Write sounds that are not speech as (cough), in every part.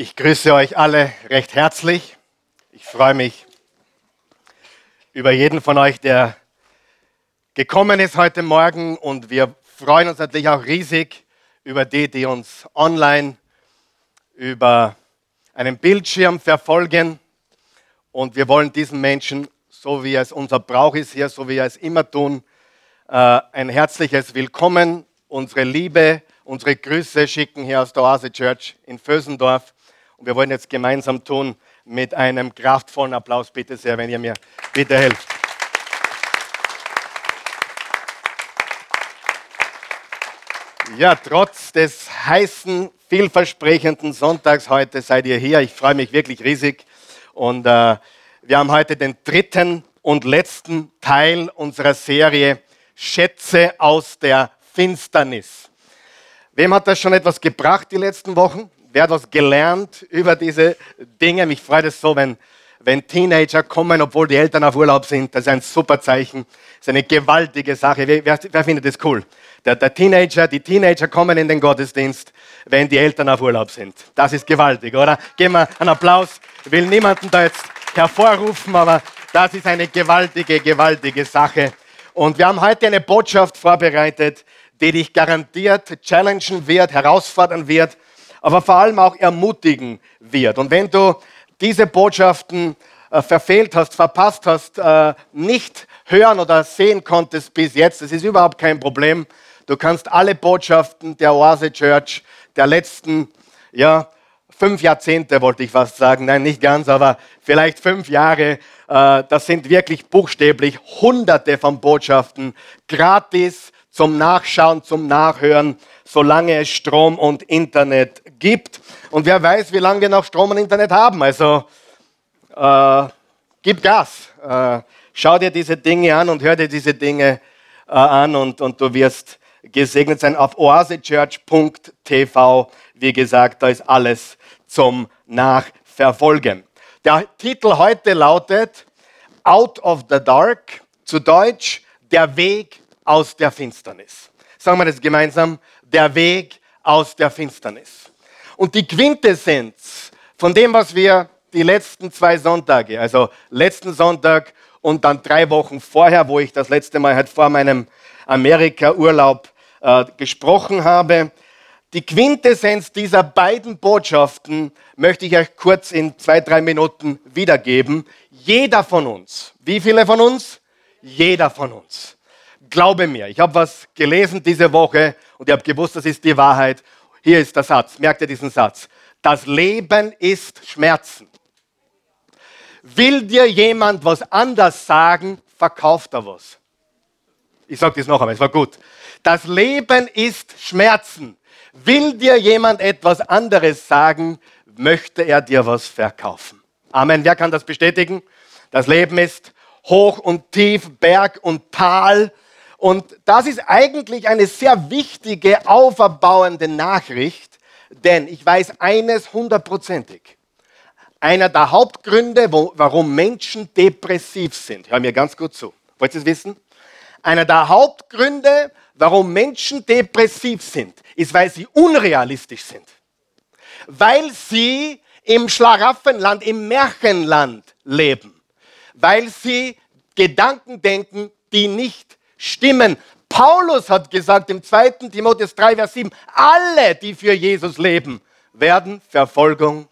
Ich grüße euch alle recht herzlich. Ich freue mich über jeden von euch, der gekommen ist heute Morgen. Und wir freuen uns natürlich auch riesig über die, die uns online über einen Bildschirm verfolgen. Und wir wollen diesen Menschen, so wie es unser Brauch ist hier, so wie wir es immer tun, äh, ein herzliches Willkommen, unsere Liebe, unsere Grüße schicken hier aus der Oase Church in Vösendorf. Und wir wollen jetzt gemeinsam tun mit einem kraftvollen Applaus, bitte sehr, wenn ihr mir bitte helft. Ja, trotz des heißen, vielversprechenden Sonntags heute seid ihr hier. Ich freue mich wirklich riesig. Und äh, wir haben heute den dritten und letzten Teil unserer Serie Schätze aus der Finsternis. Wem hat das schon etwas gebracht die letzten Wochen? Wer hat was gelernt über diese Dinge? Mich freut es so, wenn, wenn Teenager kommen, obwohl die Eltern auf Urlaub sind. Das ist ein super Zeichen. Das ist eine gewaltige Sache. Wer, wer, findet das cool? Der, der, Teenager, die Teenager kommen in den Gottesdienst, wenn die Eltern auf Urlaub sind. Das ist gewaltig, oder? Geben wir einen Applaus. Ich will niemanden da jetzt hervorrufen, aber das ist eine gewaltige, gewaltige Sache. Und wir haben heute eine Botschaft vorbereitet, die dich garantiert challengen wird, herausfordern wird aber vor allem auch ermutigen wird. Und wenn du diese Botschaften äh, verfehlt hast, verpasst hast, äh, nicht hören oder sehen konntest bis jetzt, das ist überhaupt kein Problem. Du kannst alle Botschaften der Oase Church der letzten, ja, fünf Jahrzehnte wollte ich fast sagen, nein, nicht ganz, aber vielleicht fünf Jahre, äh, das sind wirklich buchstäblich hunderte von Botschaften gratis zum Nachschauen, zum Nachhören, solange es Strom und Internet gibt. Und wer weiß, wie lange wir noch Strom und Internet haben. Also äh, gib Gas. Äh, schau dir diese Dinge an und hör dir diese Dinge äh, an und, und du wirst gesegnet sein. Auf oasechurch.tv, wie gesagt, da ist alles zum Nachverfolgen. Der Titel heute lautet Out of the Dark, zu Deutsch der Weg aus der Finsternis. Sagen wir das gemeinsam, der Weg aus der Finsternis. Und die Quintessenz von dem, was wir die letzten zwei Sonntage, also letzten Sonntag und dann drei Wochen vorher, wo ich das letzte Mal halt vor meinem Amerika-Urlaub äh, gesprochen habe, die Quintessenz dieser beiden Botschaften möchte ich euch kurz in zwei, drei Minuten wiedergeben. Jeder von uns, wie viele von uns? Jeder von uns. Glaube mir, ich habe was gelesen diese Woche und ich habe gewusst, das ist die Wahrheit hier ist der Satz, merkt ihr diesen Satz? Das Leben ist Schmerzen. Will dir jemand was anders sagen, verkauft er was. Ich sage das noch einmal, es war gut. Das Leben ist Schmerzen. Will dir jemand etwas anderes sagen, möchte er dir was verkaufen. Amen. Wer kann das bestätigen? Das Leben ist hoch und tief, Berg und Tal. Und das ist eigentlich eine sehr wichtige, auferbauende Nachricht, denn ich weiß eines hundertprozentig. Einer der Hauptgründe, wo, warum Menschen depressiv sind, hör mir ganz gut zu. Wollt ihr es wissen? Einer der Hauptgründe, warum Menschen depressiv sind, ist, weil sie unrealistisch sind. Weil sie im Schlaraffenland, im Märchenland leben. Weil sie Gedanken denken, die nicht stimmen. Paulus hat gesagt im 2. Timotheus 3, Vers 7, alle, die für Jesus leben, werden Verfolgung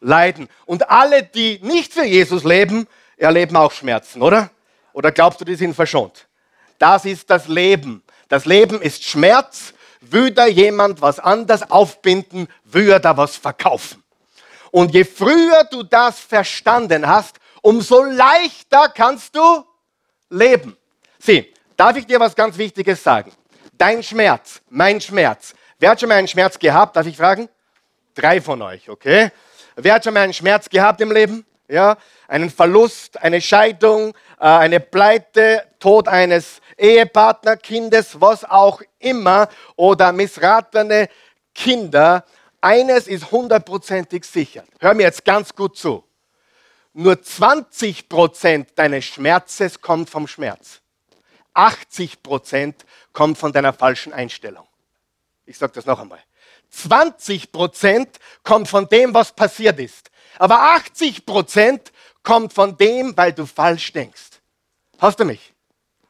leiden. Und alle, die nicht für Jesus leben, erleben auch Schmerzen, oder? Oder glaubst du, die sind verschont? Das ist das Leben. Das Leben ist Schmerz. Da jemand was anders aufbinden, will er da was verkaufen. Und je früher du das verstanden hast, umso leichter kannst du leben. Sieh, Darf ich dir was ganz Wichtiges sagen? Dein Schmerz, mein Schmerz. Wer hat schon mal einen Schmerz gehabt? Darf ich fragen? Drei von euch, okay? Wer hat schon mal einen Schmerz gehabt im Leben? Ja, einen Verlust, eine Scheidung, äh, eine Pleite, Tod eines Ehepartner, Kindes, was auch immer, oder missratene Kinder. Eines ist hundertprozentig sicher. Hör mir jetzt ganz gut zu. Nur 20 Prozent deines Schmerzes kommt vom Schmerz. 80 Prozent kommt von deiner falschen Einstellung. Ich sage das noch einmal. 20 Prozent kommt von dem, was passiert ist. Aber 80 Prozent kommt von dem, weil du falsch denkst. Hast du mich?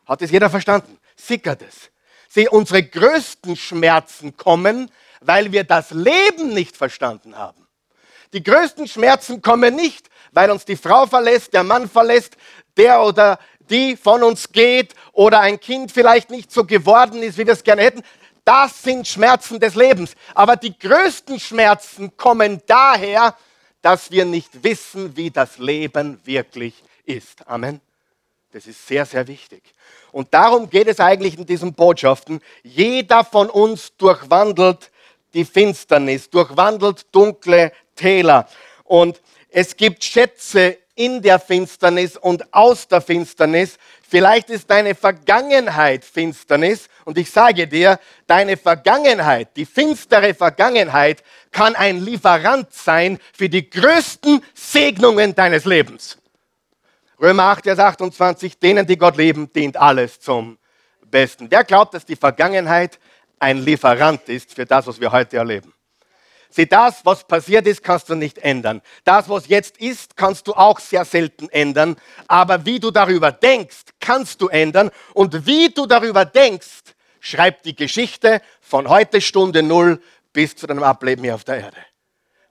Hat es jeder verstanden? Sickert es. Sieh, unsere größten Schmerzen kommen, weil wir das Leben nicht verstanden haben. Die größten Schmerzen kommen nicht, weil uns die Frau verlässt, der Mann verlässt, der oder die von uns geht oder ein Kind vielleicht nicht so geworden ist, wie wir es gerne hätten. Das sind Schmerzen des Lebens. Aber die größten Schmerzen kommen daher, dass wir nicht wissen, wie das Leben wirklich ist. Amen. Das ist sehr, sehr wichtig. Und darum geht es eigentlich in diesen Botschaften. Jeder von uns durchwandelt die Finsternis, durchwandelt dunkle Täler. Und es gibt Schätze in der Finsternis und aus der Finsternis. Vielleicht ist deine Vergangenheit Finsternis. Und ich sage dir, deine Vergangenheit, die finstere Vergangenheit, kann ein Lieferant sein für die größten Segnungen deines Lebens. Römer 8, Vers 28, denen, die Gott lieben, dient alles zum Besten. Wer glaubt, dass die Vergangenheit ein Lieferant ist für das, was wir heute erleben? Sieh, das, was passiert ist, kannst du nicht ändern. Das, was jetzt ist, kannst du auch sehr selten ändern. Aber wie du darüber denkst, kannst du ändern. Und wie du darüber denkst, schreibt die Geschichte von heute Stunde Null bis zu deinem Ableben hier auf der Erde.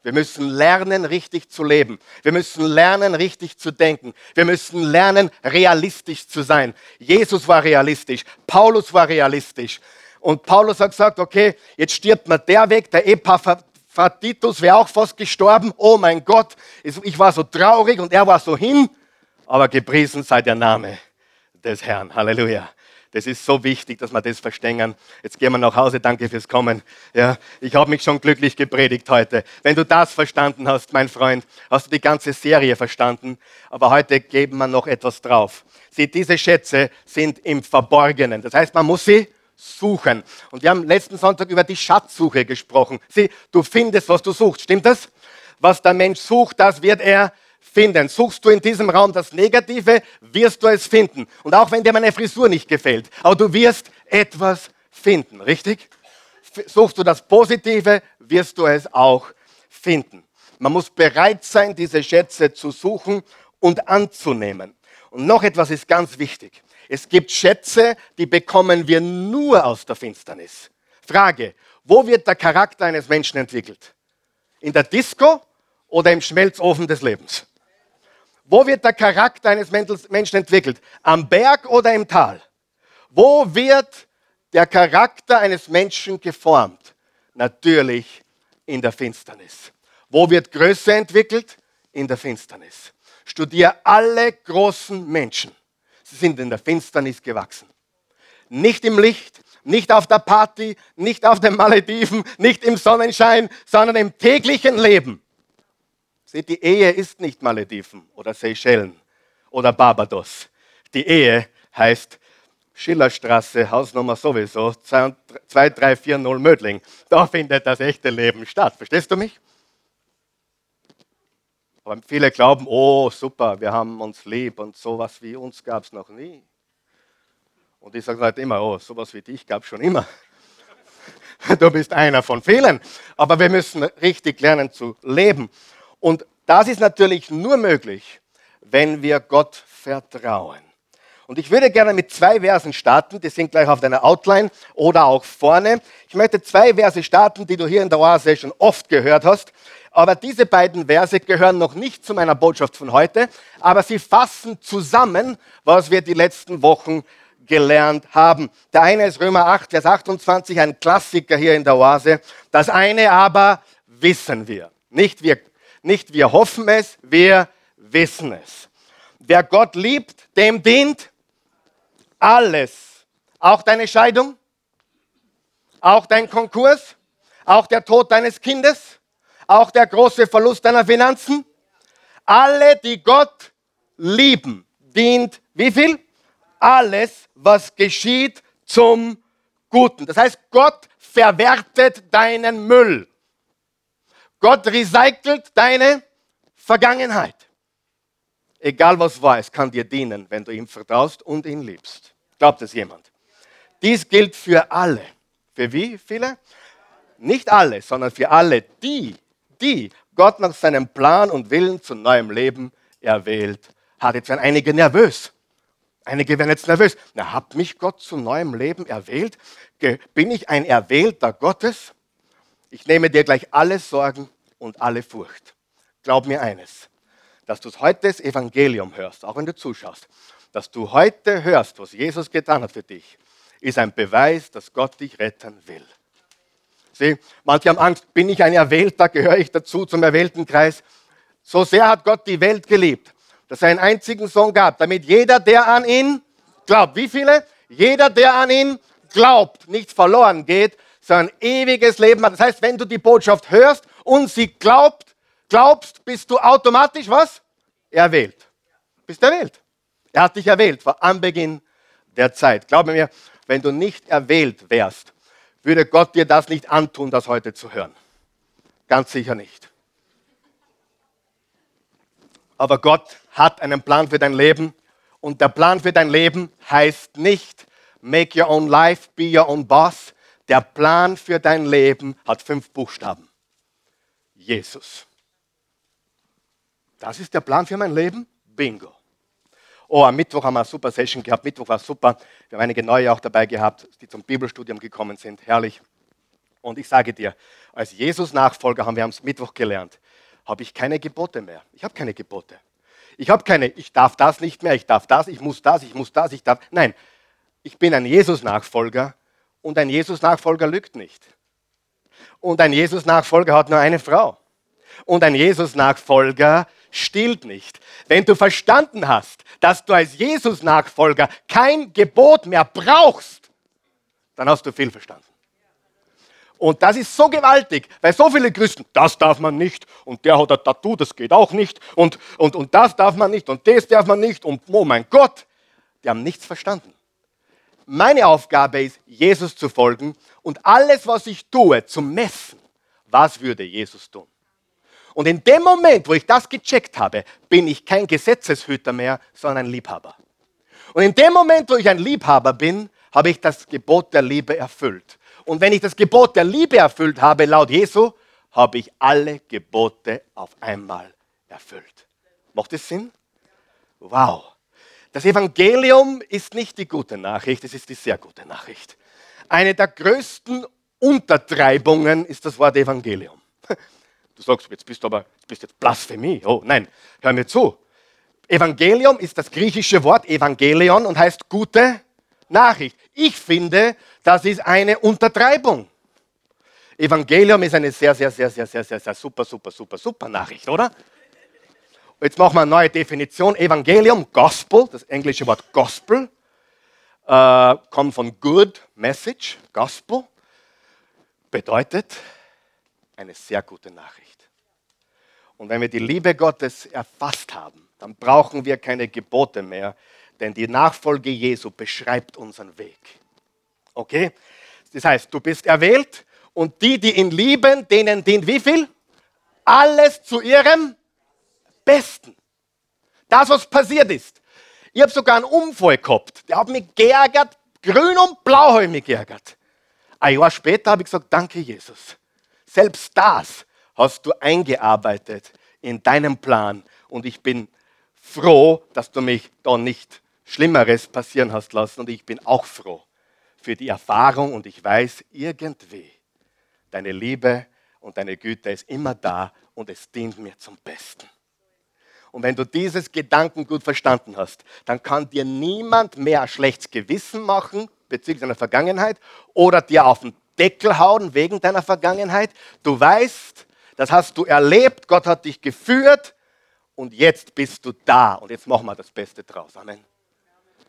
Wir müssen lernen, richtig zu leben. Wir müssen lernen, richtig zu denken. Wir müssen lernen, realistisch zu sein. Jesus war realistisch. Paulus war realistisch. Und Paulus hat gesagt, okay, jetzt stirbt mir der weg, der Epaphroditus wäre auch fast gestorben. Oh mein Gott, ich war so traurig und er war so hin. Aber gepriesen sei der Name des Herrn. Halleluja. Das ist so wichtig, dass wir das verstehen. Jetzt gehen wir nach Hause. Danke fürs Kommen. Ja, ich habe mich schon glücklich gepredigt heute. Wenn du das verstanden hast, mein Freund, hast du die ganze Serie verstanden. Aber heute geben wir noch etwas drauf. Sieh, diese Schätze sind im Verborgenen. Das heißt, man muss sie suchen. Und wir haben letzten Sonntag über die Schatzsuche gesprochen. Sieh, du findest, was du suchst. Stimmt das? Was der Mensch sucht, das wird er finden. Suchst du in diesem Raum das Negative, wirst du es finden. Und auch wenn dir meine Frisur nicht gefällt, aber du wirst etwas finden, richtig? Suchst du das Positive, wirst du es auch finden. Man muss bereit sein, diese Schätze zu suchen und anzunehmen. Und noch etwas ist ganz wichtig. Es gibt Schätze, die bekommen wir nur aus der Finsternis. Frage, wo wird der Charakter eines Menschen entwickelt? In der Disco oder im Schmelzofen des Lebens? Wo wird der Charakter eines Menschen entwickelt? Am Berg oder im Tal? Wo wird der Charakter eines Menschen geformt? Natürlich in der Finsternis. Wo wird Größe entwickelt? In der Finsternis. Studiere alle großen Menschen. Sie sind in der Finsternis gewachsen. Nicht im Licht, nicht auf der Party, nicht auf den Malediven, nicht im Sonnenschein, sondern im täglichen Leben. Seht, die Ehe ist nicht Malediven oder Seychellen oder Barbados. Die Ehe heißt Schillerstraße, Hausnummer sowieso, 2340 Mödling. Da findet das echte Leben statt. Verstehst du mich? Aber viele glauben, oh super, wir haben uns lieb und sowas wie uns gab es noch nie. Und ich sage halt immer, oh, sowas wie dich gab es schon immer. (laughs) Du bist einer von vielen. Aber wir müssen richtig lernen zu leben. Und das ist natürlich nur möglich, wenn wir Gott vertrauen. Und ich würde gerne mit zwei Versen starten, die sind gleich auf deiner Outline oder auch vorne. Ich möchte zwei Verse starten, die du hier in der Oase schon oft gehört hast. Aber diese beiden Verse gehören noch nicht zu meiner Botschaft von heute, aber sie fassen zusammen, was wir die letzten Wochen gelernt haben. Der eine ist Römer 8, Vers 28, ein Klassiker hier in der Oase. Das eine aber wissen wir. Nicht wir nicht wir hoffen es, wir wissen es. Wer Gott liebt, dem dient alles. Auch deine Scheidung, auch dein Konkurs, auch der Tod deines Kindes, auch der große Verlust deiner Finanzen. Alle, die Gott lieben, dient wie viel? Alles, was geschieht zum Guten. Das heißt, Gott verwertet deinen Müll. Gott recycelt deine Vergangenheit. Egal was war, es kann dir dienen, wenn du ihm vertraust und ihn liebst. Glaubt es jemand? Dies gilt für alle. Für wie viele? Nicht alle, sondern für alle die, die Gott nach seinem Plan und Willen zu neuem Leben erwählt hat. Jetzt werden einige nervös. Einige werden jetzt nervös. Na, hat mich Gott zu neuem Leben erwählt? Bin ich ein Erwählter Gottes? Ich nehme dir gleich alle Sorgen und alle Furcht. Glaub mir eines, dass du heute das Evangelium hörst, auch wenn du zuschaust, dass du heute hörst, was Jesus getan hat für dich, ist ein Beweis, dass Gott dich retten will. Sieh, manche haben Angst, bin ich ein Erwählter, gehöre ich dazu zum erwählten Kreis? So sehr hat Gott die Welt geliebt, dass er einen einzigen Sohn gab, damit jeder, der an ihn glaubt, wie viele? Jeder, der an ihn glaubt, nicht verloren geht, sondern ewiges Leben hat. Das heißt, wenn du die Botschaft hörst und sie glaubt, glaubst, bist du automatisch was? Erwählt. Bist erwählt. Er hat dich erwählt vor Anbeginn der Zeit. Glaube mir, wenn du nicht erwählt wärst, würde Gott dir das nicht antun, das heute zu hören. Ganz sicher nicht. Aber Gott hat einen Plan für dein Leben und der Plan für dein Leben heißt nicht make your own life, be your own boss. Der Plan für dein Leben hat fünf Buchstaben. Jesus. Das ist der Plan für mein Leben? Bingo. Oh, am Mittwoch haben wir eine super Session gehabt. Mittwoch war super. Wir haben einige neue auch dabei gehabt, die zum Bibelstudium gekommen sind. Herrlich. Und ich sage dir, als Jesus-Nachfolger haben wir am Mittwoch gelernt, habe ich keine Gebote mehr. Ich habe keine Gebote. Ich habe keine, ich darf das nicht mehr, ich darf das, ich muss das, ich muss das, ich darf. Nein, ich bin ein Jesus-Nachfolger und ein Jesus-Nachfolger lügt nicht. Und ein Jesus-Nachfolger hat nur eine Frau. Und ein Jesus-Nachfolger stillt nicht. Wenn du verstanden hast, dass du als Jesus-Nachfolger kein Gebot mehr brauchst, dann hast du viel verstanden. Und das ist so gewaltig, weil so viele Christen, das darf man nicht und der hat ein Tattoo, das geht auch nicht und, und, und das darf man nicht und das darf man nicht und oh mein Gott, die haben nichts verstanden. Meine Aufgabe ist, Jesus zu folgen und alles, was ich tue, zu messen, was würde Jesus tun. Und in dem Moment, wo ich das gecheckt habe, bin ich kein Gesetzeshüter mehr, sondern ein Liebhaber. Und in dem Moment, wo ich ein Liebhaber bin, habe ich das Gebot der Liebe erfüllt. Und wenn ich das Gebot der Liebe erfüllt habe, laut Jesu, habe ich alle Gebote auf einmal erfüllt. Macht es Sinn? Wow. Das Evangelium ist nicht die gute Nachricht, es ist die sehr gute Nachricht. Eine der größten Untertreibungen ist das Wort Evangelium. (laughs) Du sagst, jetzt bist du aber bist jetzt Blasphemie. Oh nein, hör mir zu. Evangelium ist das griechische Wort Evangelion und heißt gute Nachricht. Ich finde, das ist eine Untertreibung. Evangelium ist eine sehr, sehr, sehr, sehr, sehr, sehr, sehr super, super, super, super Nachricht, oder? Jetzt machen wir eine neue Definition. Evangelium, Gospel, das englische Wort Gospel, äh, kommt von Good Message, Gospel, bedeutet eine sehr gute Nachricht. Und wenn wir die Liebe Gottes erfasst haben, dann brauchen wir keine Gebote mehr, denn die Nachfolge Jesu beschreibt unseren Weg. Okay? Das heißt, du bist erwählt und die, die ihn lieben, denen dient wie viel? Alles zu ihrem Besten. Das, was passiert ist. Ich habe sogar einen Unfall gehabt. Der hat mich geärgert, grün und blau habe ich mich geärgert. Ein Jahr später habe ich gesagt, danke Jesus. Selbst das hast du eingearbeitet in deinen Plan. Und ich bin froh, dass du mich da nicht Schlimmeres passieren hast lassen. Und ich bin auch froh für die Erfahrung. Und ich weiß irgendwie, deine Liebe und deine Güte ist immer da und es dient mir zum Besten. Und wenn du dieses Gedanken gut verstanden hast, dann kann dir niemand mehr schlechtes Gewissen machen bezüglich deiner Vergangenheit oder dir auf den Deckel hauen wegen deiner Vergangenheit. Du weißt, das hast du erlebt, Gott hat dich geführt und jetzt bist du da und jetzt machen wir das Beste draus. Amen.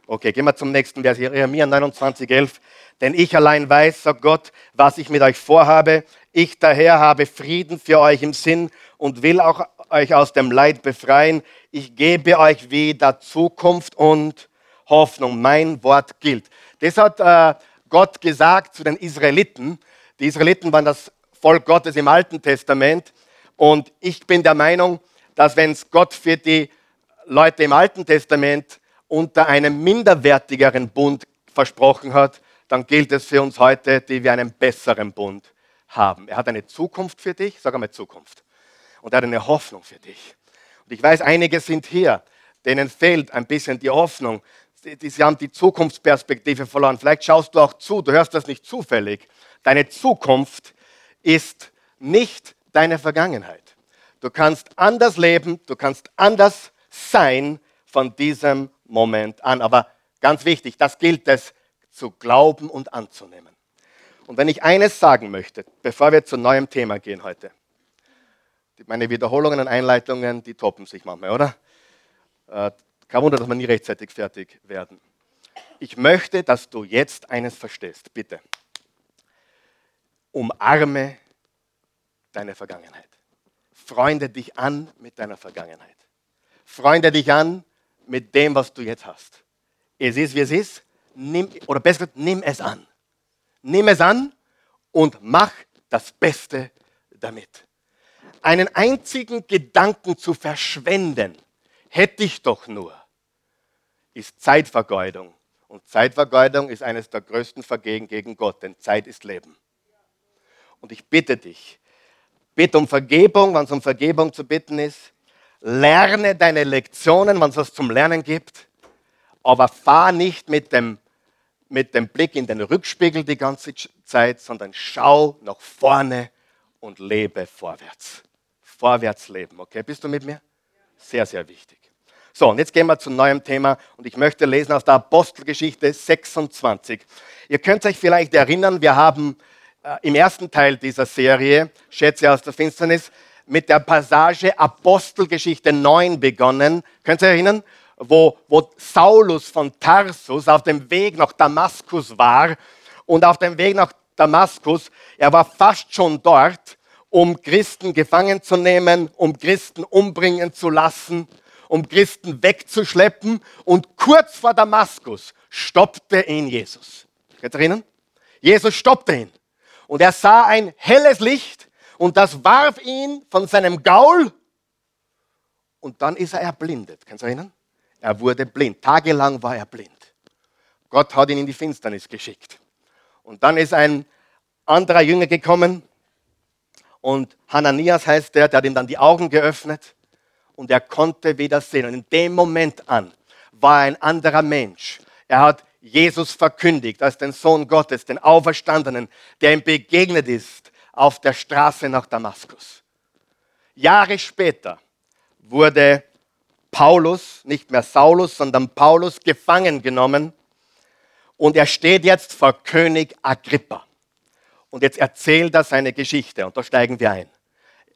Okay, gehen wir zum nächsten Vers, Jeremia 29, 11. Denn ich allein weiß, sagt Gott, was ich mit euch vorhabe. Ich daher habe Frieden für euch im Sinn und will auch euch aus dem Leid befreien. Ich gebe euch wieder Zukunft und Hoffnung. Mein Wort gilt. Das hat äh, Gott gesagt zu den Israeliten. Die Israeliten waren das Volk Gottes im Alten Testament. Und ich bin der Meinung, dass wenn es Gott für die Leute im Alten Testament unter einem minderwertigeren Bund versprochen hat, dann gilt es für uns heute, die wir einen besseren Bund haben. Er hat eine Zukunft für dich, sag einmal Zukunft. Und er hat eine Hoffnung für dich. Und ich weiß, einige sind hier, denen fehlt ein bisschen die Hoffnung. Sie, sie haben die Zukunftsperspektive verloren. Vielleicht schaust du auch zu, du hörst das nicht zufällig. Deine Zukunft ist nicht deine Vergangenheit. Du kannst anders leben, du kannst anders sein von diesem Moment an. Aber ganz wichtig, das gilt es zu glauben und anzunehmen. Und wenn ich eines sagen möchte, bevor wir zu neuem Thema gehen heute, meine Wiederholungen und Einleitungen, die toppen sich manchmal, oder? Kein Wunder, dass wir nie rechtzeitig fertig werden. Ich möchte, dass du jetzt eines verstehst, bitte. Umarme deine Vergangenheit. Freunde dich an mit deiner Vergangenheit. Freunde dich an mit dem, was du jetzt hast. Es ist, wie es ist. Nimm, oder besser, nimm es an. Nimm es an und mach das Beste damit. Einen einzigen Gedanken zu verschwenden, hätte ich doch nur, ist Zeitvergeudung. Und Zeitvergeudung ist eines der größten Vergehen gegen Gott, denn Zeit ist Leben. Und ich bitte dich, bitte um Vergebung, wenn es um Vergebung zu bitten ist. Lerne deine Lektionen, wenn es was zum Lernen gibt. Aber fahr nicht mit dem, mit dem Blick in den Rückspiegel die ganze Zeit, sondern schau nach vorne und lebe vorwärts. Vorwärts leben, okay? Bist du mit mir? Sehr, sehr wichtig. So, und jetzt gehen wir zu neuem Thema und ich möchte lesen aus der Apostelgeschichte 26. Ihr könnt euch vielleicht erinnern, wir haben äh, im ersten Teil dieser Serie, Schätze aus der Finsternis, mit der Passage Apostelgeschichte 9 begonnen. Könnt ihr euch erinnern? Wo, wo Saulus von Tarsus auf dem Weg nach Damaskus war und auf dem Weg nach Damaskus, er war fast schon dort, um Christen gefangen zu nehmen, um Christen umbringen zu lassen, um Christen wegzuschleppen. Und kurz vor Damaskus stoppte ihn Jesus. Ihr erinnern? Jesus stoppte ihn und er sah ein helles Licht und das warf ihn von seinem Gaul und dann ist er erblindet. Kannst du erinnern? Er wurde blind. Tagelang war er blind. Gott hat ihn in die Finsternis geschickt. Und dann ist ein anderer Jünger gekommen und Hananias heißt der, der hat ihm dann die Augen geöffnet und er konnte wieder sehen. Und in dem Moment an war ein anderer Mensch. Er hat Jesus verkündigt als den Sohn Gottes, den Auferstandenen, der ihm begegnet ist auf der Straße nach Damaskus. Jahre später wurde Paulus, nicht mehr Saulus, sondern Paulus gefangen genommen und er steht jetzt vor König Agrippa. Und jetzt erzählt er seine Geschichte und da steigen wir ein.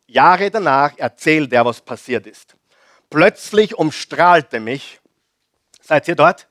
Jahre danach erzählt er, was passiert ist. Plötzlich umstrahlte mich, seid ihr dort?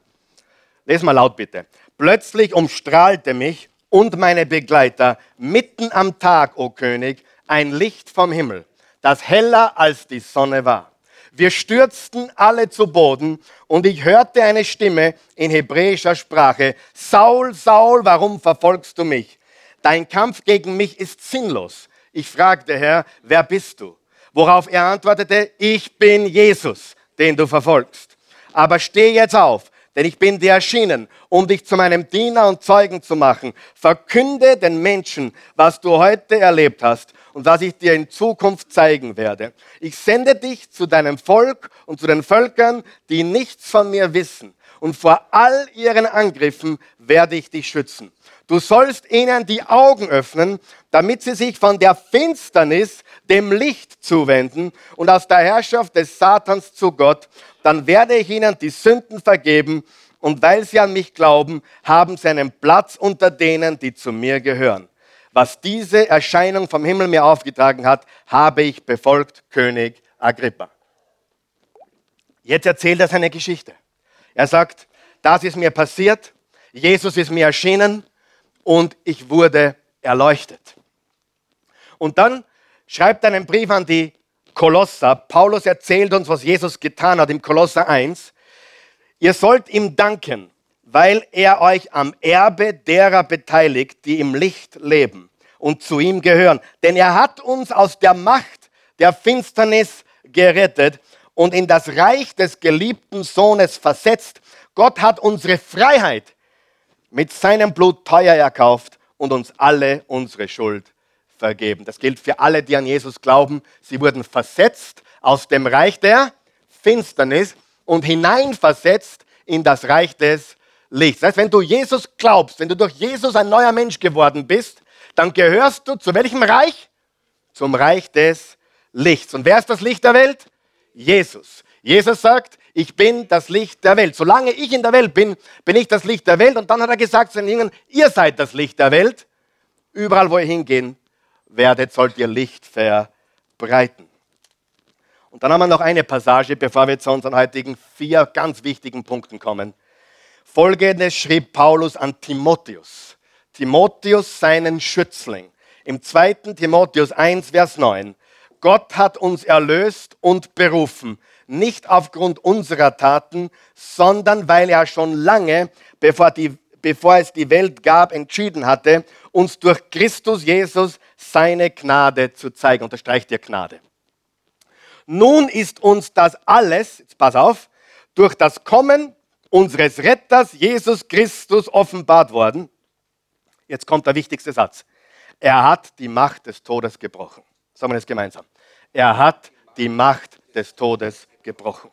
Les mal laut bitte. Plötzlich umstrahlte mich und meine Begleiter mitten am Tag, o König, ein Licht vom Himmel, das heller als die Sonne war. Wir stürzten alle zu Boden und ich hörte eine Stimme in hebräischer Sprache, Saul, Saul, warum verfolgst du mich? Dein Kampf gegen mich ist sinnlos. Ich fragte, Herr, wer bist du? Worauf er antwortete, ich bin Jesus, den du verfolgst. Aber steh jetzt auf, denn ich bin dir erschienen, um dich zu meinem Diener und Zeugen zu machen. Verkünde den Menschen, was du heute erlebt hast und was ich dir in Zukunft zeigen werde. Ich sende dich zu deinem Volk und zu den Völkern, die nichts von mir wissen. Und vor all ihren Angriffen werde ich dich schützen. Du sollst ihnen die Augen öffnen, damit sie sich von der Finsternis dem Licht zuwenden und aus der Herrschaft des Satans zu Gott dann werde ich ihnen die Sünden vergeben und weil sie an mich glauben, haben sie einen Platz unter denen, die zu mir gehören. Was diese Erscheinung vom Himmel mir aufgetragen hat, habe ich befolgt, König Agrippa. Jetzt erzählt er seine Geschichte. Er sagt, das ist mir passiert, Jesus ist mir erschienen und ich wurde erleuchtet. Und dann schreibt er einen Brief an die Kolosser. Paulus erzählt uns, was Jesus getan hat im Kolosser 1. Ihr sollt ihm danken, weil er euch am Erbe derer beteiligt, die im Licht leben und zu ihm gehören. Denn er hat uns aus der Macht der Finsternis gerettet und in das Reich des geliebten Sohnes versetzt. Gott hat unsere Freiheit mit seinem Blut teuer erkauft und uns alle unsere Schuld vergeben. Das gilt für alle, die an Jesus glauben. Sie wurden versetzt aus dem Reich der Finsternis und hineinversetzt in das Reich des Lichts. Das heißt, wenn du Jesus glaubst, wenn du durch Jesus ein neuer Mensch geworden bist, dann gehörst du zu welchem Reich? Zum Reich des Lichts. Und wer ist das Licht der Welt? Jesus. Jesus sagt, ich bin das Licht der Welt. Solange ich in der Welt bin, bin ich das Licht der Welt. Und dann hat er gesagt zu den Jüngern, ihr seid das Licht der Welt. Überall, wo ihr hingehen werdet, sollt ihr Licht verbreiten. Und dann haben wir noch eine Passage, bevor wir zu unseren heutigen vier ganz wichtigen Punkten kommen. Folgendes schrieb Paulus an Timotheus. Timotheus, seinen Schützling. Im 2. Timotheus 1, Vers 9. Gott hat uns erlöst und berufen, nicht aufgrund unserer Taten, sondern weil er schon lange, bevor, die, bevor es die Welt gab, entschieden hatte, uns durch Christus Jesus seine Gnade zu zeigen. Unterstreicht ihr Gnade. Nun ist uns das alles, jetzt pass auf, durch das Kommen unseres Retters Jesus Christus offenbart worden. Jetzt kommt der wichtigste Satz. Er hat die Macht des Todes gebrochen. Sagen wir das gemeinsam. Er hat die Macht des Todes gebrochen.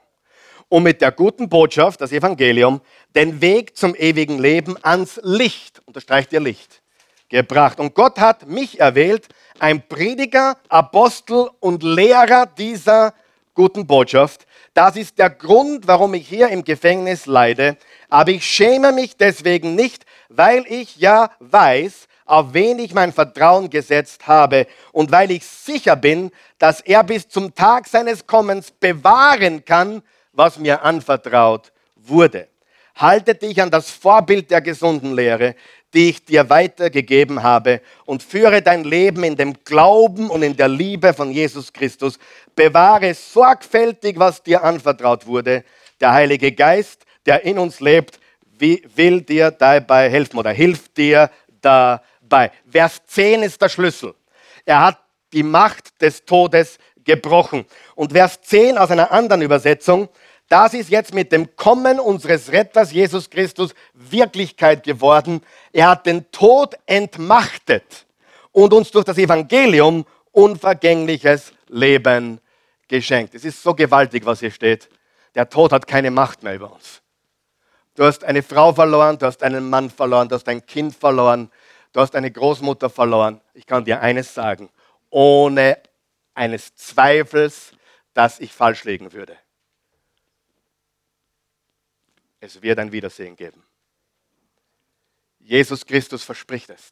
Um mit der guten Botschaft, das Evangelium, den Weg zum ewigen Leben ans Licht, unterstreicht ihr Licht, gebracht. Und Gott hat mich erwählt, ein Prediger, Apostel und Lehrer dieser guten Botschaft. Das ist der Grund, warum ich hier im Gefängnis leide. Aber ich schäme mich deswegen nicht, weil ich ja weiß, auf wen ich mein Vertrauen gesetzt habe und weil ich sicher bin, dass er bis zum Tag seines Kommens bewahren kann, was mir anvertraut wurde. Halte dich an das Vorbild der gesunden Lehre, die ich dir weitergegeben habe, und führe dein Leben in dem Glauben und in der Liebe von Jesus Christus. Bewahre sorgfältig, was dir anvertraut wurde. Der Heilige Geist, der in uns lebt, will dir dabei helfen oder hilft dir dabei. Vers 10 ist der Schlüssel. Er hat die Macht des Todes gebrochen. Und Vers 10 aus einer anderen Übersetzung das ist jetzt mit dem Kommen unseres Retters Jesus Christus Wirklichkeit geworden. Er hat den Tod entmachtet und uns durch das Evangelium unvergängliches Leben geschenkt. Es ist so gewaltig, was hier steht. Der Tod hat keine Macht mehr über uns. Du hast eine Frau verloren, du hast einen Mann verloren, du hast ein Kind verloren, du hast eine Großmutter verloren. Ich kann dir eines sagen, ohne eines Zweifels, dass ich falsch liegen würde. Es wird ein Wiedersehen geben. Jesus Christus verspricht es.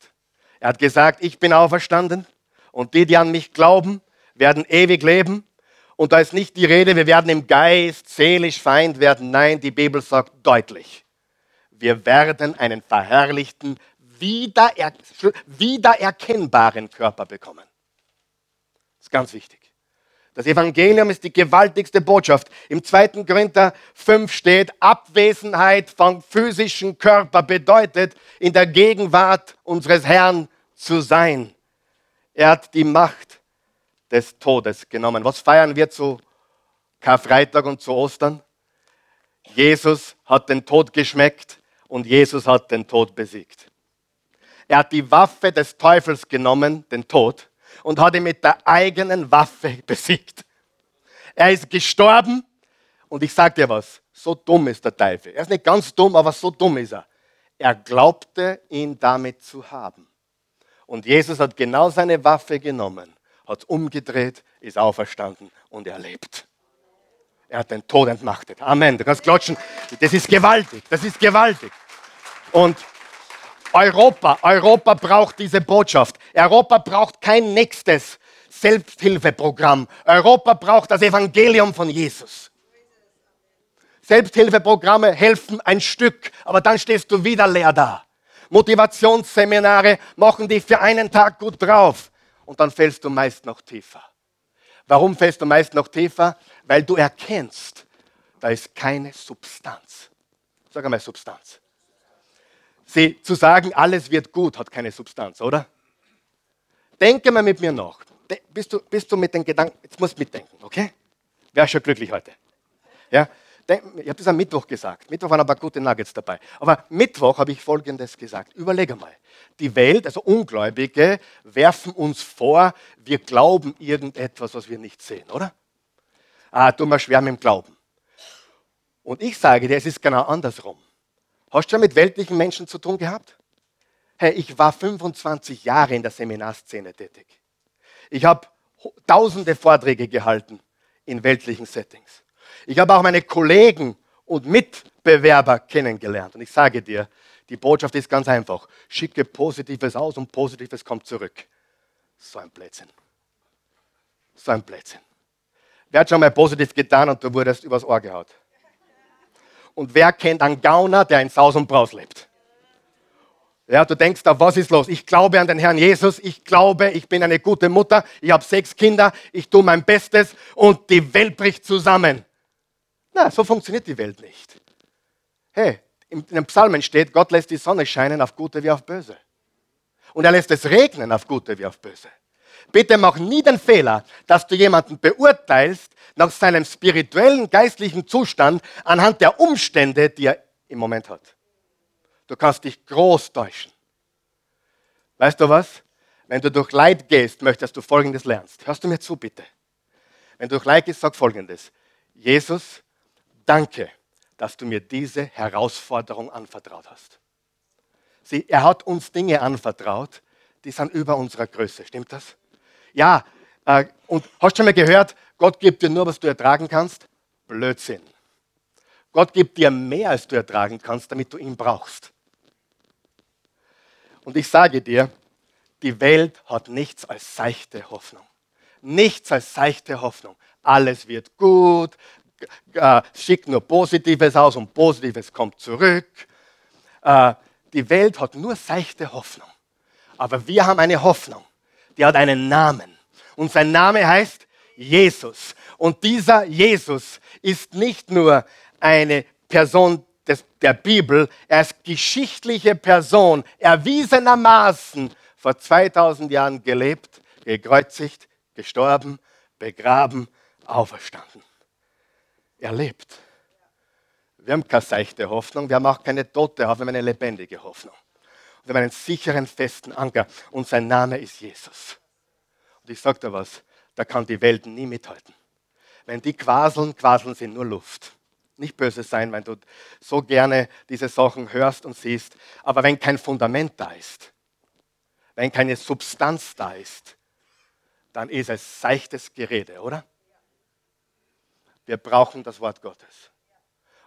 Er hat gesagt, ich bin auferstanden und die, die an mich glauben, werden ewig leben. Und da ist nicht die Rede, wir werden im Geist seelisch Feind werden. Nein, die Bibel sagt deutlich, wir werden einen verherrlichten, wiederer wiedererkennbaren Körper bekommen. Das ist ganz wichtig. Das Evangelium ist die gewaltigste Botschaft. Im 2. Korinther 5 steht, Abwesenheit vom physischen Körper bedeutet, in der Gegenwart unseres Herrn zu sein. Er hat die Macht des Todes genommen. Was feiern wir zu Karfreitag und zu Ostern? Jesus hat den Tod geschmeckt und Jesus hat den Tod besiegt. Er hat die Waffe des Teufels genommen, den Tod, und hat ihn mit der eigenen Waffe (laughs) besiegt. Er ist gestorben und ich sage dir was, so dumm ist der Teufel. Er ist nicht ganz dumm, aber so dumm ist er. Er glaubte, ihn damit zu haben. Und Jesus hat genau seine Waffe genommen, hat umgedreht, ist auferstanden und er lebt. Er hat den Tod entmachtet. Amen. Du kannst klatschen. Das ist gewaltig. Das ist gewaltig. Und Europa, Europa braucht diese Botschaft. Europa braucht kein nächstes Selbsthilfeprogramm. Europa braucht das Evangelium von Jesus. Selbsthilfeprogramme helfen ein Stück, aber dann stehst du wieder leer da. Motivationsseminare machen dich für einen Tag gut drauf und dann fällst du meist noch tiefer. Warum fällst du meist noch tiefer? Weil du erkennst, da ist keine Substanz. Sag einmal Substanz. Sie, zu sagen, alles wird gut, hat keine Substanz, oder? Denke mal mit mir nach. Bist du, bist du mit den Gedanken, jetzt musst du mitdenken, okay? Wer ist schon glücklich heute? Ja? ich habe das am Mittwoch gesagt. Mittwoch waren aber gute Nuggets dabei. Aber Mittwoch habe ich Folgendes gesagt. Überlege mal. Die Welt, also Ungläubige, werfen uns vor, wir glauben irgendetwas, was wir nicht sehen, oder? Ah, du mal schwer mit dem Glauben. Und ich sage dir, es ist genau andersrum. Hast du schon mit weltlichen Menschen zu tun gehabt? Hey, ich war 25 Jahre in der Seminarszene tätig. Ich habe tausende Vorträge gehalten in weltlichen Settings. Ich habe auch meine Kollegen und Mitbewerber kennengelernt. Und ich sage dir, die Botschaft ist ganz einfach. Schicke Positives aus und Positives kommt zurück. So ein Blödsinn. So ein Blödsinn. Wer hat schon mal positiv getan und du wurdest übers Ohr gehaut? Und wer kennt einen Gauner, der in Saus und Braus lebt? Ja, du denkst da, was ist los? Ich glaube an den Herrn Jesus, ich glaube, ich bin eine gute Mutter, ich habe sechs Kinder, ich tue mein Bestes und die Welt bricht zusammen. Na, so funktioniert die Welt nicht. Hey, in den Psalmen steht, Gott lässt die Sonne scheinen auf Gute wie auf Böse. Und er lässt es regnen auf Gute wie auf Böse. Bitte mach nie den Fehler, dass du jemanden beurteilst nach seinem spirituellen, geistlichen Zustand anhand der Umstände, die er im Moment hat. Du kannst dich groß täuschen. Weißt du was? Wenn du durch Leid gehst, möchtest du Folgendes lernst. Hörst du mir zu, bitte? Wenn du durch Leid gehst, sag Folgendes. Jesus, danke, dass du mir diese Herausforderung anvertraut hast. Sieh, er hat uns Dinge anvertraut, die sind über unserer Größe. Stimmt das? Ja, äh, und hast du schon mal gehört, Gott gibt dir nur, was du ertragen kannst? Blödsinn. Gott gibt dir mehr, als du ertragen kannst, damit du ihn brauchst. Und ich sage dir, die Welt hat nichts als seichte Hoffnung. Nichts als seichte Hoffnung. Alles wird gut, äh, schickt nur Positives aus und Positives kommt zurück. Äh, die Welt hat nur seichte Hoffnung. Aber wir haben eine Hoffnung, die hat einen Namen. Und sein Name heißt Jesus. Und dieser Jesus ist nicht nur eine Person des, der Bibel, er ist geschichtliche Person, erwiesenermaßen vor 2000 Jahren gelebt, gekreuzigt, gestorben, begraben, auferstanden. Er lebt. Wir haben keine seichte Hoffnung, wir haben auch keine tote Hoffnung, wir haben eine lebendige Hoffnung. Wir haben einen sicheren, festen Anker und sein Name ist Jesus. Und ich sage dir was, da kann die Welt nie mithalten. Wenn die quaseln, quaseln sie nur Luft. Nicht böse sein, wenn du so gerne diese Sachen hörst und siehst. Aber wenn kein Fundament da ist, wenn keine Substanz da ist, dann ist es seichtes Gerede, oder? Wir brauchen das Wort Gottes.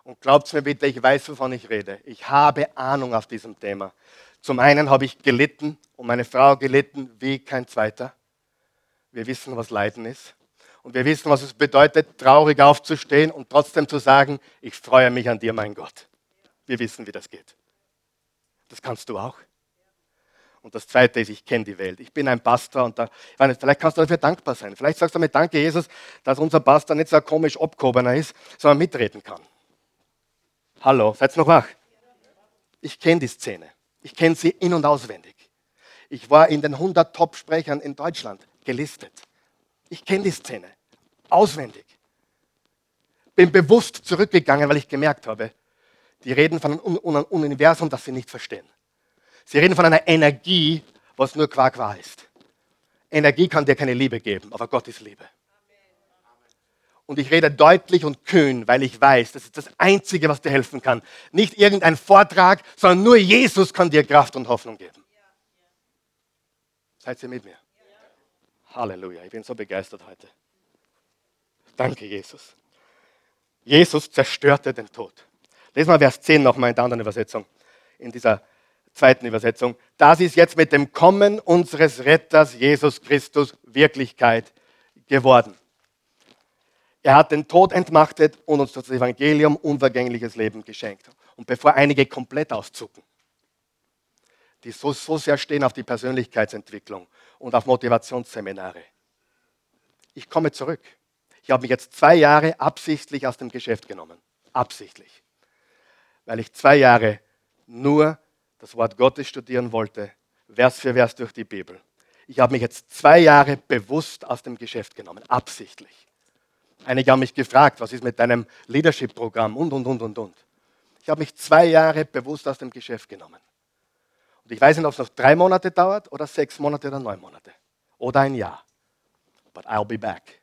Und glaubt mir bitte, ich weiß, wovon ich rede. Ich habe Ahnung auf diesem Thema. Zum einen habe ich gelitten und meine Frau gelitten wie kein zweiter. Wir wissen, was Leiden ist. Und wir wissen, was es bedeutet, traurig aufzustehen und trotzdem zu sagen, ich freue mich an dir, mein Gott. Wir wissen, wie das geht. Das kannst du auch. Und das Zweite ist, ich kenne die Welt. Ich bin ein Pastor und da, nicht, vielleicht kannst du dafür dankbar sein. Vielleicht sagst du damit Danke, Jesus, dass unser Pastor nicht so ein komisch abgehobener ist, sondern mitreden kann. Hallo, seid noch wach? Ich kenne die Szene. Ich kenne sie in- und auswendig. Ich war in den 100 Top-Sprechern in Deutschland gelistet. Ich kenne die Szene auswendig. Bin bewusst zurückgegangen, weil ich gemerkt habe, die reden von einem Universum, das sie nicht verstehen. Sie reden von einer Energie, was nur Quark wahr ist. Energie kann dir keine Liebe geben, aber Gott ist Liebe. Und ich rede deutlich und kühn, weil ich weiß, das ist das Einzige, was dir helfen kann. Nicht irgendein Vortrag, sondern nur Jesus kann dir Kraft und Hoffnung geben. Seid ihr mit mir? Halleluja, ich bin so begeistert heute. Danke, Jesus. Jesus zerstörte den Tod. Lesen wir Vers 10 nochmal in der anderen Übersetzung, in dieser zweiten Übersetzung. Das ist jetzt mit dem Kommen unseres Retters Jesus Christus Wirklichkeit geworden. Er hat den Tod entmachtet und uns das Evangelium unvergängliches Leben geschenkt. Und bevor einige komplett auszucken, die so, so sehr stehen auf die Persönlichkeitsentwicklung und auf Motivationsseminare. Ich komme zurück. Ich habe mich jetzt zwei Jahre absichtlich aus dem Geschäft genommen. Absichtlich. Weil ich zwei Jahre nur das Wort Gottes studieren wollte, Vers für Vers durch die Bibel. Ich habe mich jetzt zwei Jahre bewusst aus dem Geschäft genommen, absichtlich. Einige haben mich gefragt, was ist mit deinem Leadership-Programm und, und, und, und, und. Ich habe mich zwei Jahre bewusst aus dem Geschäft genommen. Und ich weiß nicht, ob es noch drei Monate dauert oder sechs Monate oder neun Monate oder ein Jahr. But I'll be back.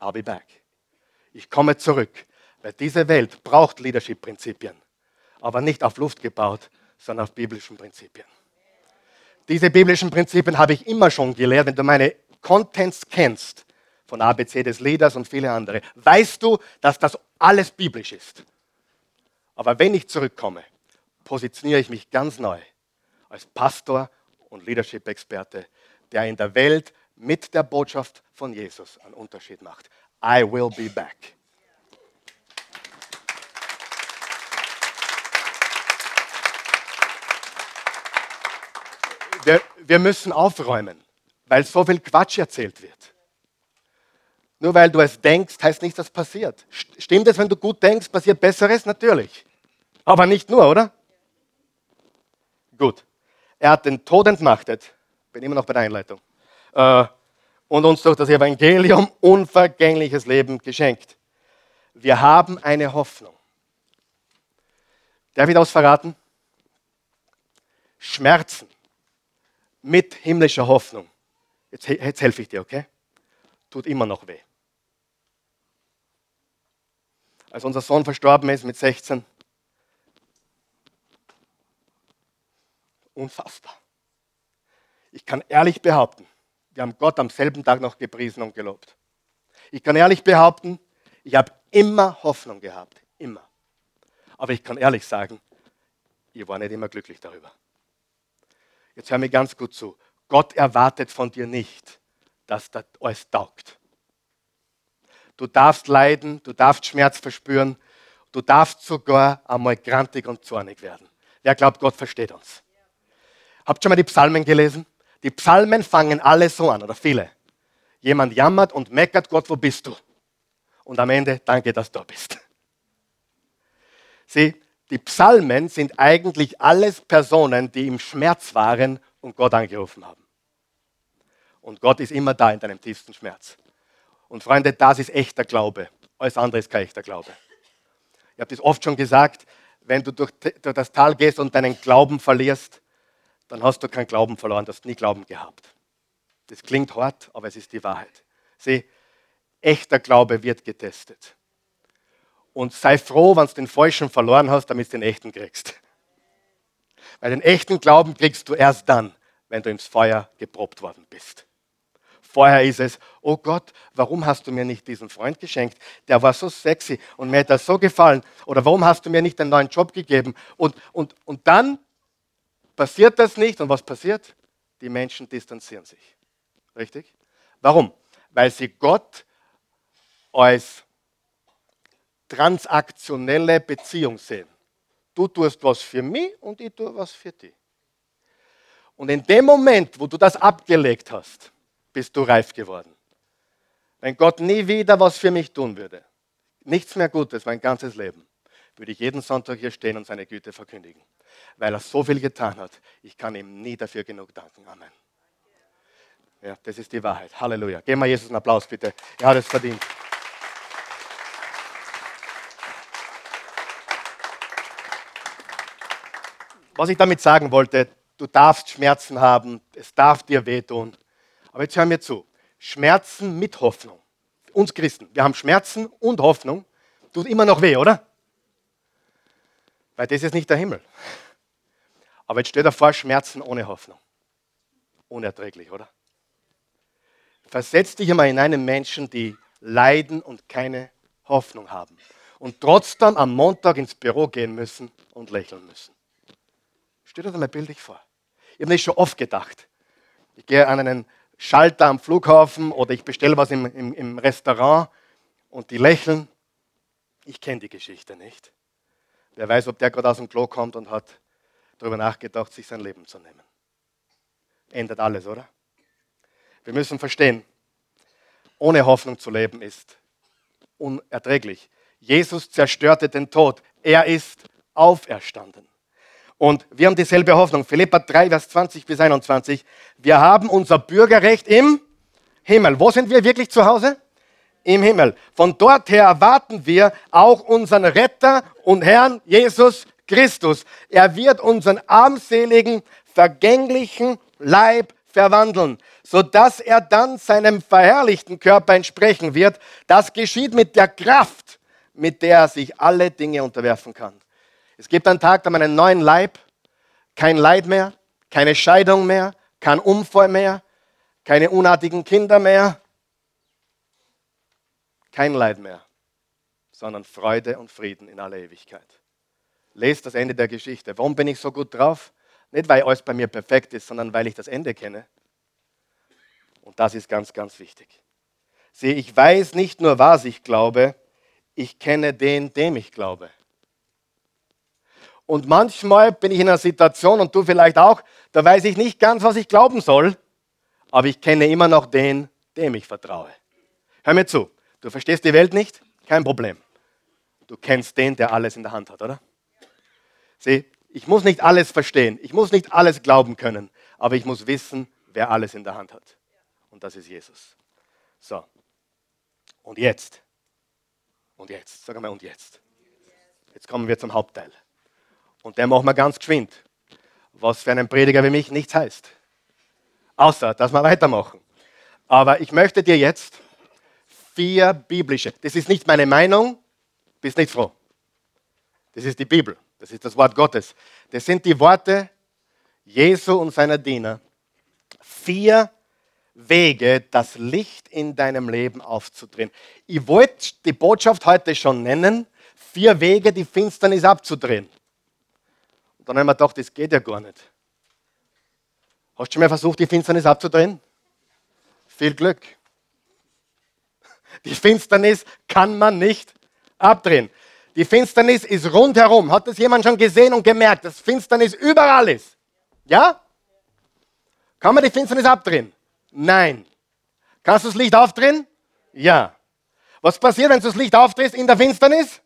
I'll be back. Ich komme zurück, weil diese Welt braucht Leadership-Prinzipien, aber nicht auf Luft gebaut, sondern auf biblischen Prinzipien. Diese biblischen Prinzipien habe ich immer schon gelehrt. Wenn du meine Contents kennst, von ABC des Leaders und viele andere, weißt du, dass das alles biblisch ist. Aber wenn ich zurückkomme, positioniere ich mich ganz neu als Pastor und Leadership-Experte, der in der Welt mit der Botschaft von Jesus einen Unterschied macht. I will be back. Wir, wir müssen aufräumen, weil so viel Quatsch erzählt wird. Nur weil du es denkst, heißt nicht, dass passiert. Stimmt es, wenn du gut denkst, passiert Besseres? Natürlich. Aber nicht nur, oder? Gut. Er hat den Tod entmachtet. Bin immer noch bei der Einleitung. Äh, und uns durch das Evangelium unvergängliches Leben geschenkt. Wir haben eine Hoffnung. Darf ich das verraten? Schmerzen mit himmlischer Hoffnung. Jetzt, jetzt helfe ich dir, okay? Tut immer noch weh. Als unser Sohn verstorben ist mit 16, unfassbar. Ich kann ehrlich behaupten, wir haben Gott am selben Tag noch gepriesen und gelobt. Ich kann ehrlich behaupten, ich habe immer Hoffnung gehabt, immer. Aber ich kann ehrlich sagen, ich war nicht immer glücklich darüber. Jetzt hör mir ganz gut zu. Gott erwartet von dir nicht, dass das alles taugt. Du darfst leiden, du darfst Schmerz verspüren, du darfst sogar einmal grantig und zornig werden. Wer glaubt, Gott versteht uns? Habt ihr schon mal die Psalmen gelesen? Die Psalmen fangen alle so an, oder viele. Jemand jammert und meckert, Gott, wo bist du? Und am Ende, danke, dass du da bist. Sieh, die Psalmen sind eigentlich alles Personen, die im Schmerz waren und Gott angerufen haben. Und Gott ist immer da in deinem tiefsten Schmerz. Und Freunde, das ist echter Glaube. Alles andere ist kein echter Glaube. Ich habe das oft schon gesagt, wenn du durch, das Tal gehst und deinen Glauben verlierst, dann hast du keinen Glauben verloren, du hast nie Glauben gehabt. Das klingt hart, aber es ist die Wahrheit. Sieh, echter Glaube wird getestet. Und sei froh, wenn du den falschen verloren hast, damit du den echten kriegst. Weil den echten Glauben kriegst du erst dann, wenn du ins Feuer geprobt worden bist. Vorher ist es, oh Gott, warum hast du mir nicht diesen Freund geschenkt? Der war so sexy und mir hat das so gefallen. Oder warum hast du mir nicht einen neuen Job gegeben? Und, und, und dann passiert das nicht. Und was passiert? Die Menschen distanzieren sich. Richtig? Warum? Weil sie Gott als transaktionelle Beziehung sehen. Du tust was für mich und ich tue was für dich. Und in dem Moment, wo du das abgelegt hast, bist du reif geworden. Wenn Gott nie wieder was für mich tun würde, nichts mehr Gutes, mein ganzes Leben, würde ich jeden Sonntag hier stehen und seine Güte verkündigen weil er so viel getan hat. Ich kann ihm nie dafür genug danken. Amen. Ja, das ist die Wahrheit. Halleluja. Geben wir Jesus einen Applaus bitte. Er hat es verdient. Was ich damit sagen wollte, du darfst Schmerzen haben, es darf dir wehtun. Aber jetzt hör mir zu. Schmerzen mit Hoffnung. Uns Christen, wir haben Schmerzen und Hoffnung. Tut immer noch weh, oder? Weil das ist nicht der Himmel. Aber jetzt stell dir vor, Schmerzen ohne Hoffnung. Unerträglich, oder? Versetz dich einmal in einen Menschen, die leiden und keine Hoffnung haben. Und trotzdem am Montag ins Büro gehen müssen und lächeln müssen. Stell dir das mal bildlich vor. Ich habe nicht schon oft gedacht. Ich gehe an einen Schalter am Flughafen oder ich bestelle was im, im, im Restaurant und die lächeln. Ich kenne die Geschichte nicht. Wer weiß, ob der gerade aus dem Klo kommt und hat darüber nachgedacht, sich sein Leben zu nehmen. Ändert alles, oder? Wir müssen verstehen, ohne Hoffnung zu leben ist unerträglich. Jesus zerstörte den Tod. Er ist auferstanden. Und wir haben dieselbe Hoffnung. Philippa 3, Vers 20 bis 21. Wir haben unser Bürgerrecht im Himmel. Wo sind wir wirklich zu Hause? im Himmel. Von dort her erwarten wir auch unseren Retter und Herrn Jesus Christus. Er wird unseren armseligen, vergänglichen Leib verwandeln, sodass er dann seinem verherrlichten Körper entsprechen wird. Das geschieht mit der Kraft, mit der er sich alle Dinge unterwerfen kann. Es gibt einen Tag, da man einen neuen Leib, kein Leid mehr, keine Scheidung mehr, kein Unfall mehr, keine unartigen Kinder mehr, kein Leid mehr, sondern Freude und Frieden in aller Ewigkeit. Lest das Ende der Geschichte. Warum bin ich so gut drauf? Nicht, weil alles bei mir perfekt ist, sondern weil ich das Ende kenne. Und das ist ganz, ganz wichtig. Sieh, ich weiß nicht nur, was ich glaube, ich kenne den, dem ich glaube. Und manchmal bin ich in einer Situation, und du vielleicht auch, da weiß ich nicht ganz, was ich glauben soll, aber ich kenne immer noch den, dem ich vertraue. Hör mir zu, du verstehst die Welt nicht? Kein Problem. Du kennst den, der alles in der Hand hat, oder? Sieh, ich muss nicht alles verstehen, ich muss nicht alles glauben können, aber ich muss wissen, wer alles in der Hand hat. Und das ist Jesus. So. Und jetzt. Und jetzt. Sag mal, und jetzt. Jetzt kommen wir zum Hauptteil. Und der machen wir ganz geschwind. Was für einen Prediger wie mich nichts heißt. Außer, dass wir weitermachen. Aber ich möchte dir jetzt vier biblische, das ist nicht meine Meinung, bist nicht froh. Das ist die Bibel, das ist das Wort Gottes. Das sind die Worte Jesu und seiner Diener. Vier Wege, das Licht in deinem Leben aufzudrehen. Ich wollte die Botschaft heute schon nennen, vier Wege, die Finsternis abzudrehen. Und dann haben wir gedacht, das geht ja gar nicht. Hast du schon mal versucht, die Finsternis abzudrehen? Viel Glück. Die Finsternis kann man nicht abdrehen. Die Finsternis ist rundherum. Hat das jemand schon gesehen und gemerkt, dass Finsternis überall ist? Ja? Kann man die Finsternis abdrehen? Nein. Kannst du das Licht aufdrehen? Ja. Was passiert, wenn du das Licht aufdrehst in der Finsternis?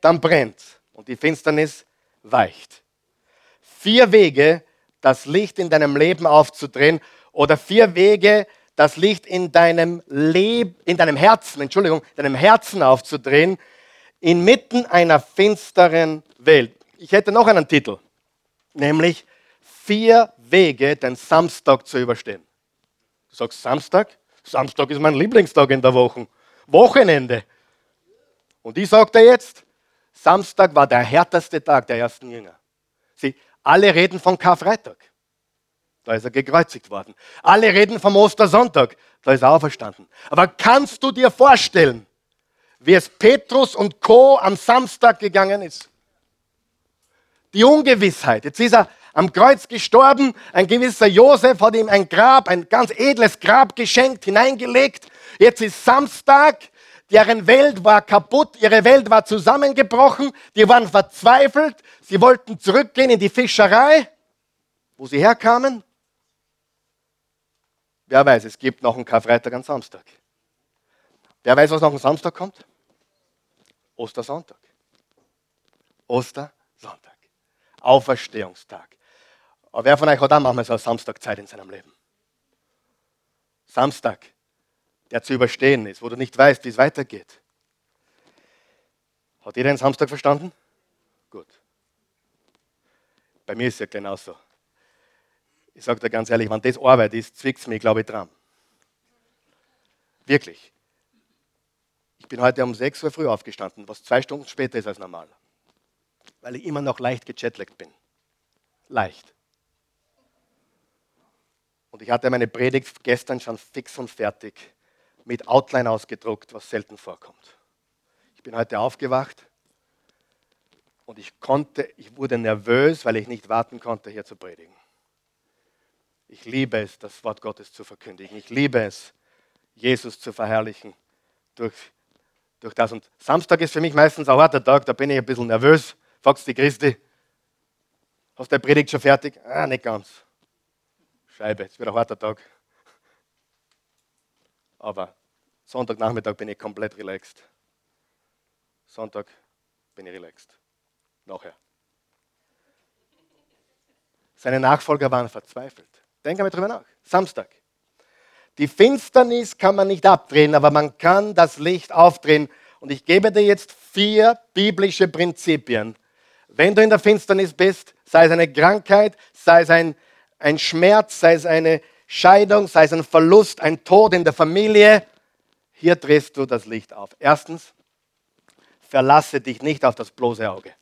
Dann brennt und die Finsternis weicht vier Wege, das Licht in deinem Leben aufzudrehen oder vier Wege, das Licht in deinem Leben, in deinem Herzen, Entschuldigung, deinem Herzen aufzudrehen, inmitten einer finsteren Welt. Ich hätte noch einen Titel, nämlich vier Wege, den Samstag zu überstehen. Du sagst Samstag? Samstag ist mein Lieblingstag in der Woche. Wochenende. Und ich dir jetzt, Samstag war der härteste Tag der ersten Jünger. Alle reden von Karfreitag. Da ist er gekreuzigt worden. Alle reden vom Ostersonntag. Da ist er auferstanden. Aber kannst du dir vorstellen, wie es Petrus und Co. am Samstag gegangen ist? Die Ungewissheit. Jetzt ist er am Kreuz gestorben. Ein gewisser Josef hat ihm ein Grab, ein ganz edles Grab geschenkt, hineingelegt. Jetzt ist Samstag. Deren Welt war kaputt, ihre Welt war zusammengebrochen, die waren verzweifelt, sie wollten zurückgehen in die Fischerei, wo sie herkamen. Wer weiß, es gibt noch einen Karfreitag am Samstag. Wer weiß, was noch am Samstag kommt? Ostersonntag. Ostersonntag. Auferstehungstag. Aber wer von euch hat auch manchmal so eine Samstagzeit in seinem Leben? Samstag der zu überstehen ist, wo du nicht weißt, wie es weitergeht. Hat jeder den Samstag verstanden? Gut. Bei mir ist es ja genauso. Ich sage dir ganz ehrlich, wenn das Arbeit ist, zwickt es mich, glaube ich, dran. Wirklich. Ich bin heute um 6 Uhr früh aufgestanden, was zwei Stunden später ist als normal. Weil ich immer noch leicht gejetlaggt bin. Leicht. Und ich hatte meine Predigt gestern schon fix und fertig mit Outline ausgedruckt, was selten vorkommt. Ich bin heute aufgewacht und ich konnte, ich wurde nervös, weil ich nicht warten konnte, hier zu predigen. Ich liebe es, das Wort Gottes zu verkündigen. Ich liebe es, Jesus zu verherrlichen durch, durch das. Und Samstag ist für mich meistens ein harter Tag, da bin ich ein bisschen nervös. Fragst die Christi, hast du die Predigt schon fertig? Ah, nicht ganz. Scheibe, es wird ein harter Tag. Aber Sonntagnachmittag bin ich komplett relaxed. Sonntag bin ich relaxed. Nachher. Seine Nachfolger waren verzweifelt. Denk einmal drüber nach. Samstag. Die Finsternis kann man nicht abdrehen, aber man kann das Licht aufdrehen. Und ich gebe dir jetzt vier biblische Prinzipien. Wenn du in der Finsternis bist, sei es eine Krankheit, sei es ein, ein Schmerz, sei es eine Scheidung, sei es ein Verlust, ein Tod in der Familie, hier drehst du das Licht auf. Erstens, verlasse dich nicht auf das bloße Auge.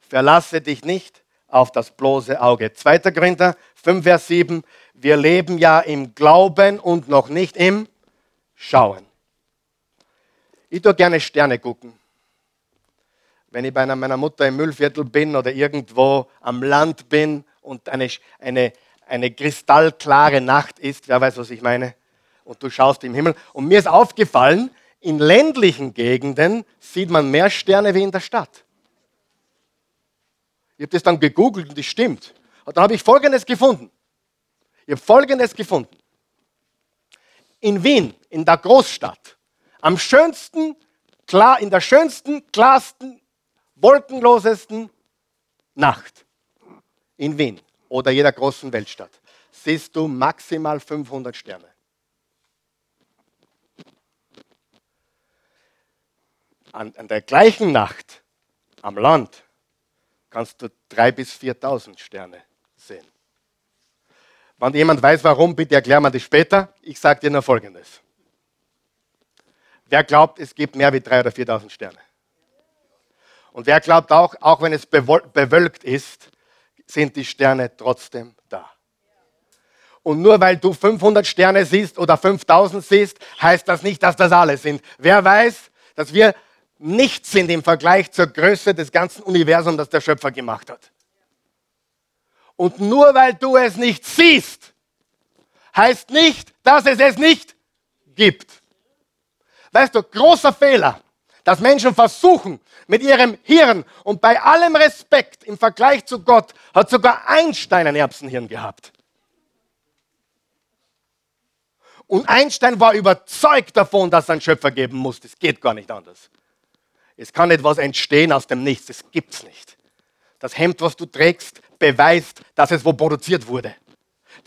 Verlasse dich nicht auf das bloße Auge. 2. Korinther 5, Vers 7. Wir leben ja im Glauben und noch nicht im Schauen. Ich tue gerne Sterne gucken. Wenn ich bei meiner Mutter im Müllviertel bin oder irgendwo am Land bin und eine, eine, eine kristallklare Nacht ist, wer weiß, was ich meine, und du schaust im Himmel. Und mir ist aufgefallen, in ländlichen Gegenden sieht man mehr Sterne wie in der Stadt. Ich habe das dann gegoogelt und das stimmt. Und dann habe ich Folgendes gefunden. Ich habe Folgendes gefunden. In Wien, in der Großstadt, am schönsten, klar, in der schönsten, klarsten, wolkenlosesten Nacht in Wien oder jeder großen Weltstadt siehst du maximal 500 Sterne. An, an der gleichen Nacht am Land kannst du 3.000 bis 4.000 Sterne sehen. Wenn jemand weiß, warum, bitte erklären wir das später. Ich sage dir nur Folgendes. Wer glaubt, es gibt mehr wie 3.000 oder 4.000 Sterne? Und wer glaubt auch, auch wenn es bewölkt ist, sind die Sterne trotzdem da. Und nur weil du 500 Sterne siehst oder 5000 siehst, heißt das nicht, dass das alle sind. Wer weiß, dass wir nichts sind im Vergleich zur Größe des ganzen Universums, das der Schöpfer gemacht hat. Und nur weil du es nicht siehst, heißt nicht, dass es es nicht gibt. Weißt du, großer Fehler, dass Menschen versuchen, mit ihrem Hirn und bei allem Respekt im Vergleich zu Gott, hat sogar Einstein ein Erbsenhirn gehabt. Und Einstein war überzeugt davon, dass es einen Schöpfer geben muss. Das geht gar nicht anders. Es kann etwas entstehen aus dem Nichts. Das gibt es nicht. Das Hemd, was du trägst, beweist, dass es wo produziert wurde.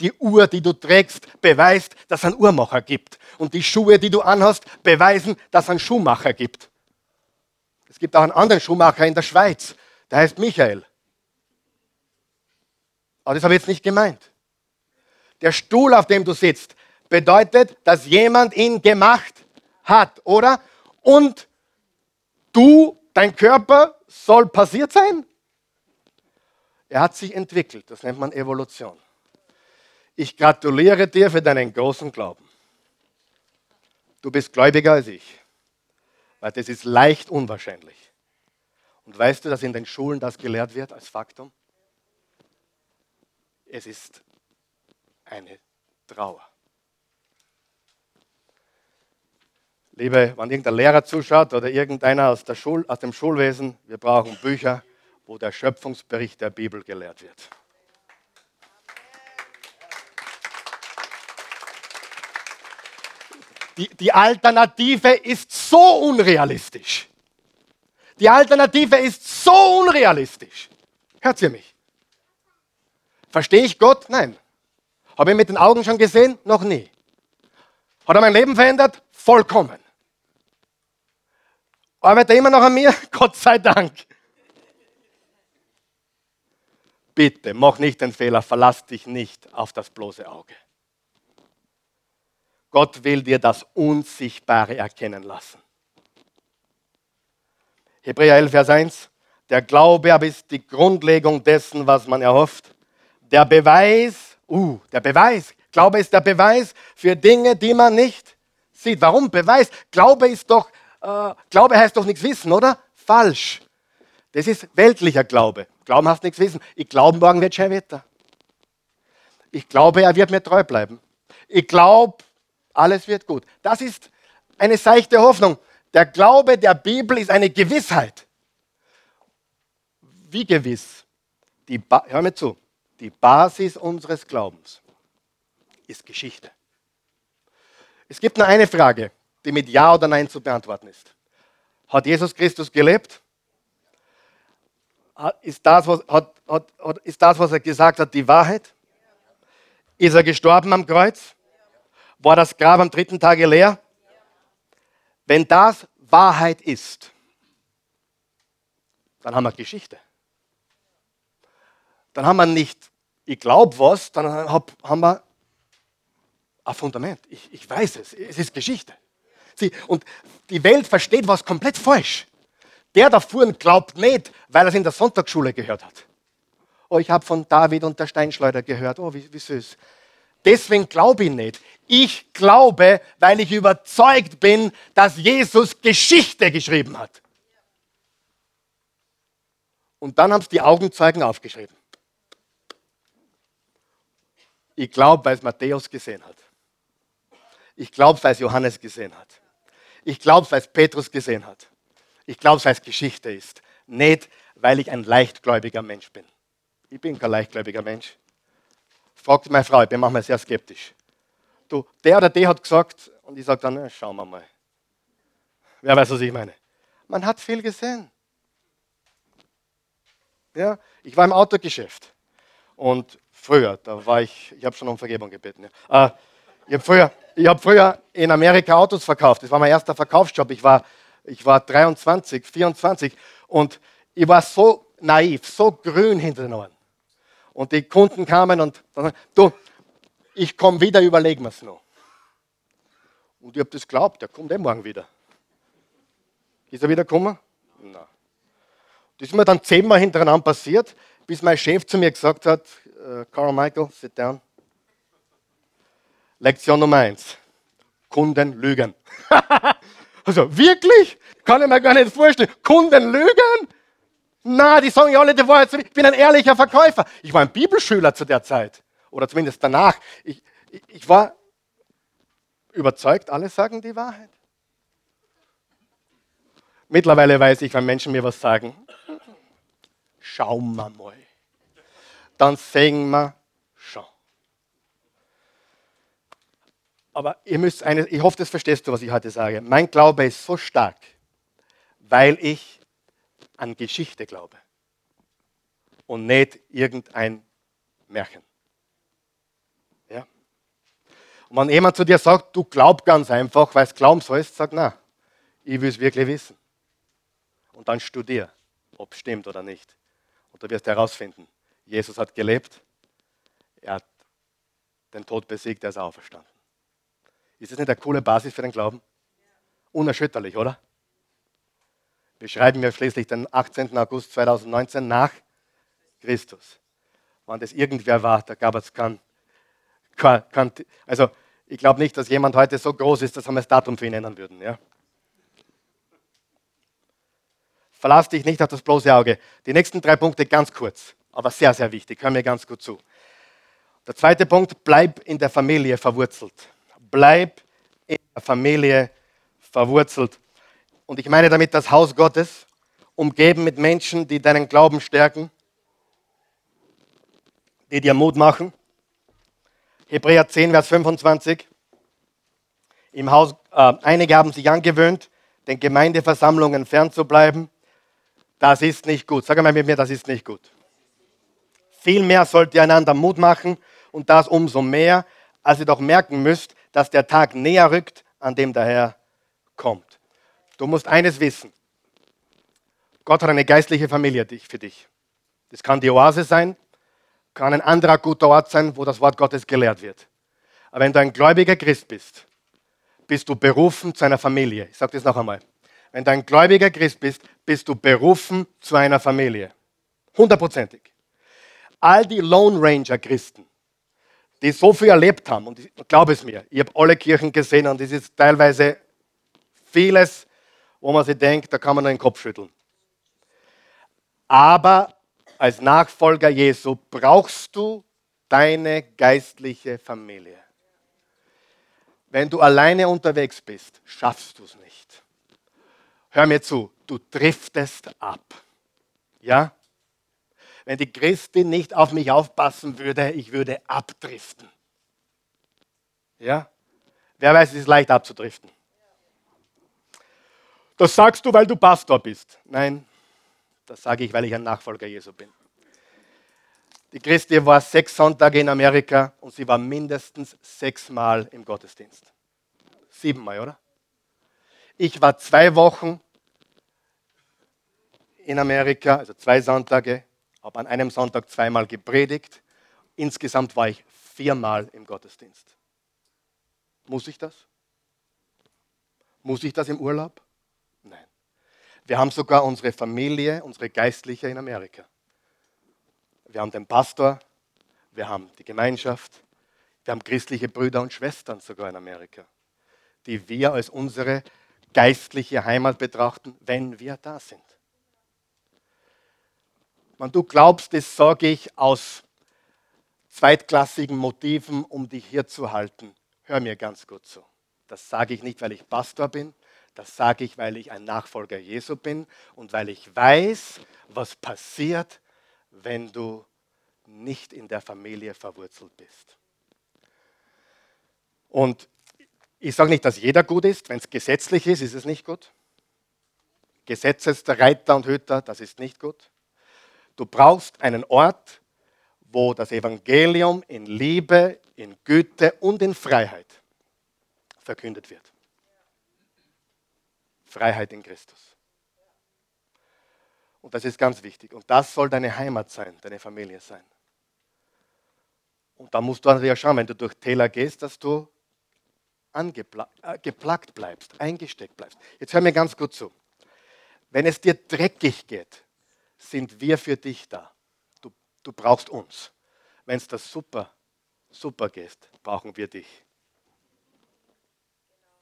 Die Uhr, die du trägst, beweist, dass es einen Uhrmacher gibt. Und die Schuhe, die du anhast, beweisen, dass es einen Schuhmacher gibt. Es gibt auch einen anderen Schuhmacher in der Schweiz, der heißt Michael. Aber das habe ich jetzt nicht gemeint. Der Stuhl, auf dem du sitzt, bedeutet, dass jemand ihn gemacht hat, oder? Und du, dein Körper soll passiert sein? Er hat sich entwickelt, das nennt man Evolution. Ich gratuliere dir für deinen großen Glauben. Du bist gläubiger als ich, weil das ist leicht unwahrscheinlich. Und weißt du, dass in den Schulen das gelehrt wird als Faktum? Es ist eine Trauer. Liebe, wenn irgendein Lehrer zuschaut oder irgendeiner aus, Schul, aus dem Schulwesen, wir brauchen Bücher, wo der Schöpfungsbericht der Bibel gelehrt wird. Die, die Alternative ist so unrealistisch. Die Alternative ist so unrealistisch. Hört ihr mich? Verstehe ich Gott? Nein. Habe ich mit den Augen schon gesehen? Noch nie. Hat er mein Leben verändert? Vollkommen. Arbeitet er immer noch an mir? (laughs) Gott sei Dank. Bitte, mach nicht den Fehler, verlass dich nicht auf das bloße Auge. Gott will dir das Unsichtbare erkennen lassen. Hebräer 11, Vers 1. Der Glaube aber ist die Grundlegung dessen, was man erhofft. Der Beweis, uh, der Beweis, Glaube ist der Beweis für Dinge, die man nicht sieht. Warum Beweis? Glaube ist doch äh, Glaube heißt doch nichts wissen, oder? Falsch. Das ist weltlicher Glaube. Glauben heißt nichts wissen. Ich glaube, morgen wird schön Wetter. Ich glaube, er wird mir treu bleiben. Ich glaube, alles wird gut. Das ist eine seichte Hoffnung. Der Glaube der Bibel ist eine Gewissheit. Wie gewiss? Die Hör mir zu. Die Basis unseres Glaubens ist Geschichte. Es gibt nur eine Frage die mit Ja oder Nein zu beantworten ist. Hat Jesus Christus gelebt? Ist das, was, hat, hat, ist das, was er gesagt hat, die Wahrheit? Ist er gestorben am Kreuz? War das Grab am dritten Tage leer? Wenn das Wahrheit ist, dann haben wir Geschichte. Dann haben wir nicht, ich glaube was, dann haben wir ein Fundament. Ich, ich weiß es, es ist Geschichte. Sie, und die Welt versteht was komplett falsch. Der da vorne glaubt nicht, weil er es in der Sonntagsschule gehört hat. Oh, ich habe von David und der Steinschleuder gehört. Oh, wie, wie süß. Deswegen glaube ich nicht. Ich glaube, weil ich überzeugt bin, dass Jesus Geschichte geschrieben hat. Und dann haben es die Augenzeugen aufgeschrieben. Ich glaube, weil es Matthäus gesehen hat. Ich glaube, weil es Johannes gesehen hat. Ich glaube, weil es Petrus gesehen hat. Ich glaube, weil es Geschichte ist. Nicht, weil ich ein leichtgläubiger Mensch bin. Ich bin kein leichtgläubiger Mensch. Fragt meine Frau, ich bin manchmal sehr skeptisch. Du, der oder der hat gesagt, und ich sage dann, na, schauen wir mal. Wer weiß, was ich meine? Man hat viel gesehen. Ja, ich war im Autogeschäft. Und früher, da war ich, ich habe schon um Vergebung gebeten. Ja. Äh, ich habe früher, hab früher in Amerika Autos verkauft. Das war mein erster Verkaufsjob. Ich war, ich war 23, 24 und ich war so naiv, so grün hinter den Ohren. Und die Kunden kamen und dann, du, ich komme wieder, überlegen wir es noch. Und ich habe das geglaubt, der kommt eh morgen wieder. Ist er wieder gekommen? Nein. Das ist mir dann zehnmal hintereinander passiert, bis mein Chef zu mir gesagt hat, äh, Carl Michael, sit down. Lektion Nummer eins. Kunden lügen. (laughs) also wirklich? Kann ich mir gar nicht vorstellen. Kunden lügen? Na, die sagen ja alle die Wahrheit. Ich bin ein ehrlicher Verkäufer. Ich war ein Bibelschüler zu der Zeit. Oder zumindest danach. Ich, ich, ich war überzeugt, alle sagen die Wahrheit. Mittlerweile weiß ich, wenn Menschen mir was sagen, schauen wir mal. Dann sehen wir schon. Aber ihr müsst eine, ich hoffe, das verstehst du, was ich heute sage. Mein Glaube ist so stark, weil ich an Geschichte glaube und nicht irgendein Märchen. Ja? Und wenn jemand zu dir sagt, du glaub ganz einfach, weil es glauben sollst, sag na, ich will es wirklich wissen. Und dann studier, ob es stimmt oder nicht. Und du wirst herausfinden, Jesus hat gelebt, er hat den Tod besiegt, er ist auferstanden. Ist das nicht eine coole Basis für den Glauben? Unerschütterlich, oder? wir schließlich den 18. August 2019 nach Christus. Wann das irgendwer war, da gab es kein, kein also ich glaube nicht, dass jemand heute so groß ist, dass wir das Datum für ihn ändern würden. Ja? Verlass dich nicht auf das bloße Auge. Die nächsten drei Punkte ganz kurz, aber sehr, sehr wichtig. Hör mir ganz gut zu. Der zweite Punkt, bleib in der Familie verwurzelt. Bleib in der Familie verwurzelt. Und ich meine damit das Haus Gottes, umgeben mit Menschen, die deinen Glauben stärken, die dir Mut machen. Hebräer 10, Vers 25. Im Haus, äh, einige haben sich angewöhnt, den Gemeindeversammlungen fernzubleiben. Das ist nicht gut. Sag mal mit mir, das ist nicht gut. Vielmehr sollt ihr einander Mut machen und das umso mehr, als ihr doch merken müsst, dass der Tag näher rückt, an dem der Herr kommt. Du musst eines wissen. Gott hat eine geistliche Familie für dich. Das kann die Oase sein, kann ein anderer guter Ort sein, wo das Wort Gottes gelehrt wird. Aber wenn du ein gläubiger Christ bist, bist du berufen zu einer Familie. Ich sage das noch einmal. Wenn du ein gläubiger Christ bist, bist du berufen zu einer Familie. Hundertprozentig. All die Lone Ranger Christen, die so viel erlebt haben, und ich glaube es mir, ich habe alle Kirchen gesehen und es ist teilweise vieles wo man sich denkt, da kann man nur den Kopf schütteln. Aber als Nachfolger Jesu brauchst du deine geistliche Familie. Wenn du alleine unterwegs bist, schaffst du es nicht. Hör mir zu, du driftest ab. Ja? Wenn die Christin nicht auf mich aufpassen würde, ich würde abdriften. Ja? Wer weiß, es ist leicht abzudriften. Das sagst du, weil du Pastor bist. Nein, das sage ich, weil ich ein Nachfolger Jesu bin. Die Christi war sechs Sonntage in Amerika und sie war mindestens sechsmal im Gottesdienst. Siebenmal, oder? Ich war zwei Wochen in Amerika, also zwei Sonntage, habe an einem Sonntag zweimal gepredigt. Insgesamt war ich viermal im Gottesdienst. Muss ich das? Muss ich das im Urlaub? Wir haben sogar unsere Familie, unsere Geistliche in Amerika. Wir haben den Pastor, wir haben die Gemeinschaft, wir haben christliche Brüder und Schwestern sogar in Amerika, die wir als unsere geistliche Heimat betrachten, wenn wir da sind. Wenn du glaubst, das sage ich aus zweitklassigen Motiven, um dich hier zu halten, hör mir ganz gut zu. Das sage ich nicht, weil ich Pastor bin, das sage ich, weil ich ein Nachfolger Jesu bin und weil ich weiß, was passiert, wenn du nicht in der Familie verwurzelt bist. Und ich sage nicht, dass jeder gut ist. Wenn es gesetzlich ist, ist es nicht gut. Gesetzesreiter und Hüter, das ist nicht gut. Du brauchst einen Ort, wo das Evangelium in Liebe, in Güte und in Freiheit verkündet wird. Freiheit in Christus. Und das ist ganz wichtig. Und das soll deine Heimat sein, deine Familie sein. Und da musst du natürlich schauen, wenn du durch Täler gehst, dass du geplagt bleibst, eingesteckt bleibst. Jetzt hör mir ganz gut zu. Wenn es dir dreckig geht, sind wir für dich da. Du, du brauchst uns. Wenn es das super, super geht, brauchen wir dich.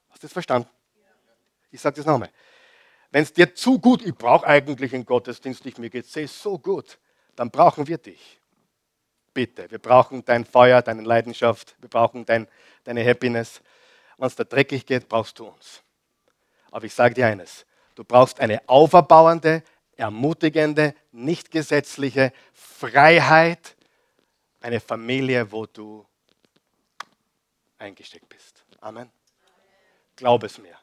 Hast du das verstanden? Ich sage das nochmal. Wenn es dir zu gut, ich brauche eigentlich einen Gottesdienst nicht, mir geht es so gut, dann brauchen wir dich. Bitte, wir brauchen dein Feuer, deine Leidenschaft, wir brauchen dein, deine Happiness. Wenn es da dreckig geht, brauchst du uns. Aber ich sage dir eines, du brauchst eine auferbauende, ermutigende, nicht gesetzliche Freiheit, eine Familie, wo du eingesteckt bist. Amen. Glaub es mir.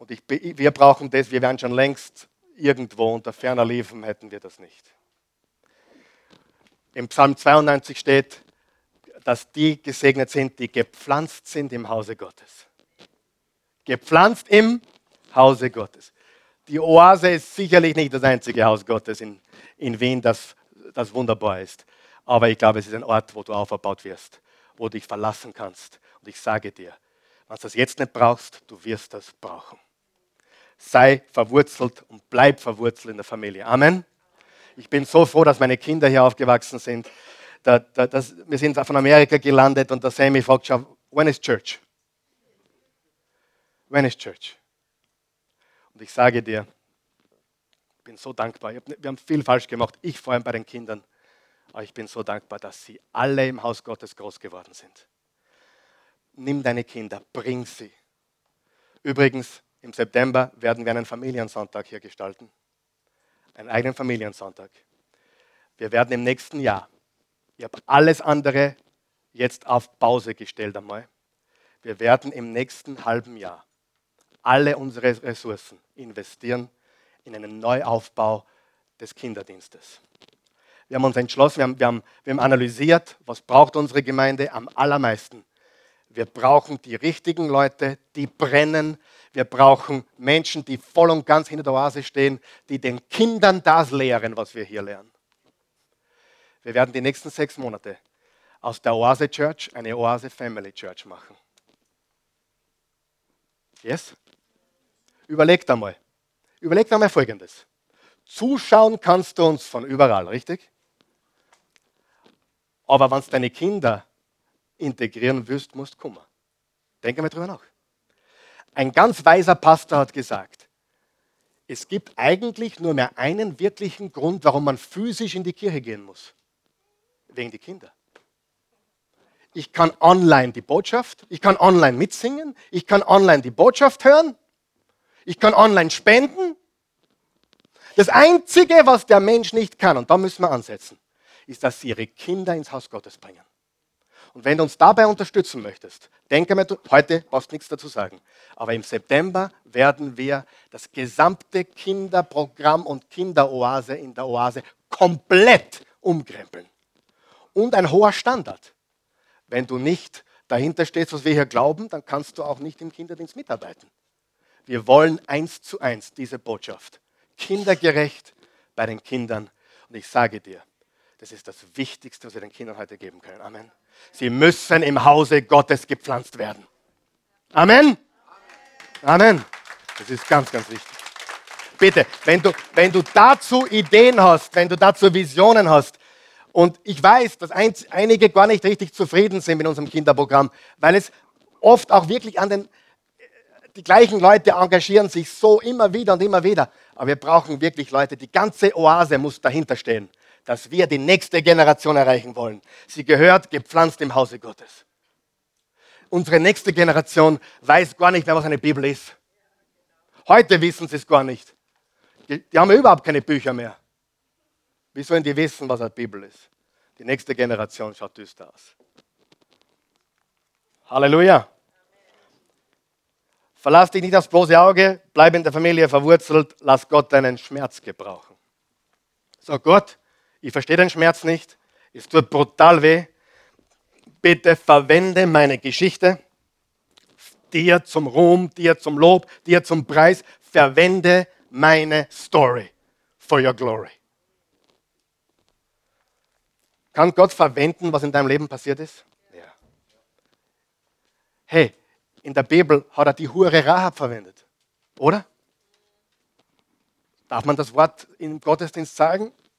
Und ich, wir brauchen das, wir wären schon längst irgendwo unter ferner Liefen, hätten wir das nicht. Im Psalm 92 steht, dass die gesegnet sind, die gepflanzt sind im Hause Gottes. Gepflanzt im Hause Gottes. Die Oase ist sicherlich nicht das einzige Haus Gottes in, in Wien, das, das wunderbar ist. Aber ich glaube, es ist ein Ort, wo du auferbaut wirst, wo du dich verlassen kannst. Und ich sage dir, wenn du das jetzt nicht brauchst, du wirst das brauchen sei verwurzelt und bleib verwurzelt in der Familie. Amen. Ich bin so froh, dass meine Kinder hier aufgewachsen sind. Da, da, das, wir sind von Amerika gelandet und der Sammy fragt schon, when is church? When is church? Und ich sage dir, ich bin so dankbar. wir haben viel falsch gemacht, ich vor allem bei den Kindern. Aber ich bin so dankbar, dass sie alle im Haus Gottes groß geworden sind. Nimm deine Kinder, bring sie. Übrigens, im September werden wir einen Familiensonntag hier gestalten. Einen eigenen Familiensonntag. Wir werden im nächsten Jahr, ich habe alles andere jetzt auf Pause gestellt einmal. Wir werden im nächsten halben Jahr alle unsere Ressourcen investieren in einen Neuaufbau des Kinderdienstes. Wir haben uns entschlossen, wir haben, wir haben, wir haben analysiert, was braucht unsere Gemeinde am allermeisten. Wir brauchen die richtigen Leute, die brennen wir brauchen Menschen, die voll und ganz hinter der Oase stehen, die den Kindern das lehren, was wir hier lernen. Wir werden die nächsten sechs Monate aus der Oase Church eine Oase Family Church machen. Yes? Überlegt einmal. Überlegt einmal Folgendes. Zuschauen kannst du uns von überall, richtig? Aber wenn du deine Kinder integrieren willst, musst kommen. Denke mal drüber nach. Ein ganz weiser Pastor hat gesagt, es gibt eigentlich nur mehr einen wirklichen Grund, warum man physisch in die Kirche gehen muss. Wegen die Kinder. Ich kann online die Botschaft, ich kann online mitsingen, ich kann online die Botschaft hören, ich kann online spenden. Das Einzige, was der Mensch nicht kann, und da müssen wir ansetzen, ist, dass sie ihre Kinder ins Haus Gottes bringen. Und wenn du uns dabei unterstützen möchtest, denke mal, heute brauchst du nichts dazu sagen. Aber im September werden wir das gesamte Kinderprogramm und Kinderoase in der Oase komplett umkrempeln. Und ein hoher Standard. Wenn du nicht dahinter stehst, was wir hier glauben, dann kannst du auch nicht im Kinderdienst mitarbeiten. Wir wollen eins zu eins diese Botschaft. Kindergerecht bei den Kindern. Und ich sage dir, das ist das Wichtigste, was wir den Kindern heute geben können. Amen. Sie müssen im Hause Gottes gepflanzt werden. Amen. Amen. Das ist ganz, ganz wichtig. Bitte, wenn du, wenn du dazu Ideen hast, wenn du dazu Visionen hast, und ich weiß, dass einige gar nicht richtig zufrieden sind mit unserem Kinderprogramm, weil es oft auch wirklich an den, die gleichen Leute engagieren sich so immer wieder und immer wieder. Aber wir brauchen wirklich Leute, die ganze Oase muss dahinter stehen, dass wir die nächste Generation erreichen wollen. Sie gehört gepflanzt im Hause Gottes. Unsere nächste Generation weiß gar nicht mehr, was eine Bibel ist. Heute wissen sie es gar nicht. Die, die haben überhaupt keine Bücher mehr. Wie sollen die wissen, was eine Bibel ist? Die nächste Generation schaut düster aus. Halleluja. Verlass dich nicht aufs bloße Auge, bleib in der Familie verwurzelt, lass Gott deinen Schmerz gebrauchen. Sag Gott, ich verstehe den Schmerz nicht, es tut brutal weh. Bitte verwende meine Geschichte dir zum Ruhm, dir zum Lob, dir zum Preis. Verwende meine Story for your glory. Kann Gott verwenden, was in deinem Leben passiert ist? Ja. Hey, in der Bibel hat er die Hure Rahab verwendet, oder? Darf man das Wort im Gottesdienst sagen?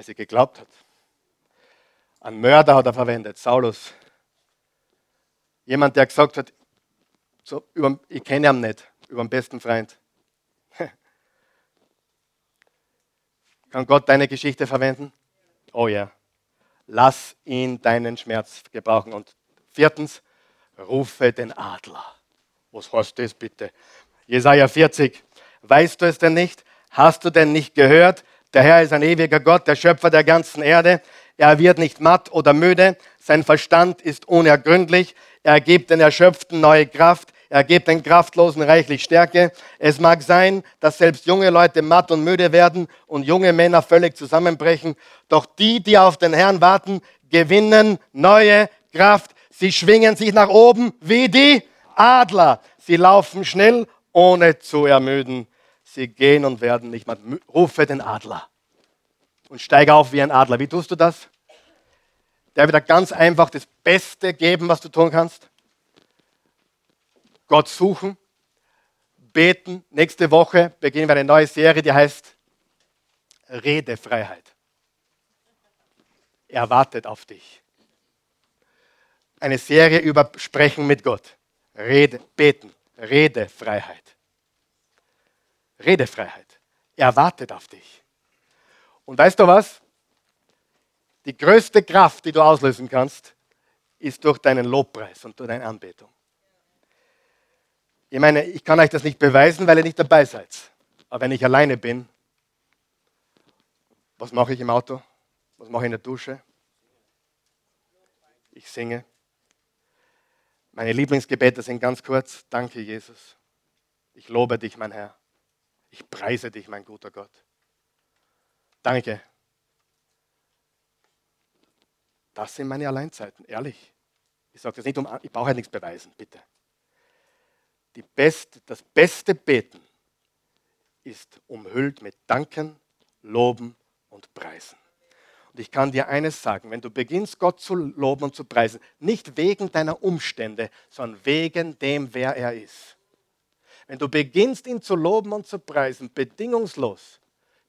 weil sie geglaubt hat. Ein Mörder hat er verwendet, Saulus. Jemand, der gesagt hat, so, über, ich kenne ihn nicht, über den besten Freund. (laughs) Kann Gott deine Geschichte verwenden? Oh ja. Lass ihn deinen Schmerz gebrauchen. Und viertens, rufe den Adler. Was heißt das bitte? Jesaja 40. Weißt du es denn nicht? Hast du denn nicht gehört? Der Herr ist ein ewiger Gott, der Schöpfer der ganzen Erde. Er wird nicht matt oder müde. Sein Verstand ist unergründlich. Er gibt den Erschöpften neue Kraft. Er gibt den Kraftlosen reichlich Stärke. Es mag sein, dass selbst junge Leute matt und müde werden und junge Männer völlig zusammenbrechen. Doch die, die auf den Herrn warten, gewinnen neue Kraft. Sie schwingen sich nach oben wie die Adler. Sie laufen schnell, ohne zu ermüden. Sie gehen und werden nicht mehr. Rufe den Adler und steige auf wie ein Adler. Wie tust du das? Der wird dir ganz einfach das Beste geben, was du tun kannst. Gott suchen, beten. Nächste Woche beginnen wir eine neue Serie, die heißt Redefreiheit. Er wartet auf dich. Eine Serie über Sprechen mit Gott. Rede, beten, Redefreiheit. Redefreiheit. Er wartet auf dich. Und weißt du was? Die größte Kraft, die du auslösen kannst, ist durch deinen Lobpreis und durch deine Anbetung. Ich meine, ich kann euch das nicht beweisen, weil ihr nicht dabei seid. Aber wenn ich alleine bin, was mache ich im Auto? Was mache ich in der Dusche? Ich singe. Meine Lieblingsgebete sind ganz kurz. Danke, Jesus. Ich lobe dich, mein Herr. Ich preise dich, mein guter Gott. Danke. Das sind meine Alleinzeiten, ehrlich. Ich sage das nicht um, ich brauche halt nichts beweisen, bitte best, das beste Beten ist umhüllt mit Danken, Loben und Preisen. Und ich kann dir eines sagen, wenn du beginnst, Gott zu loben und zu preisen, nicht wegen deiner Umstände, sondern wegen dem, wer er ist. Wenn du beginnst, ihn zu loben und zu preisen, bedingungslos,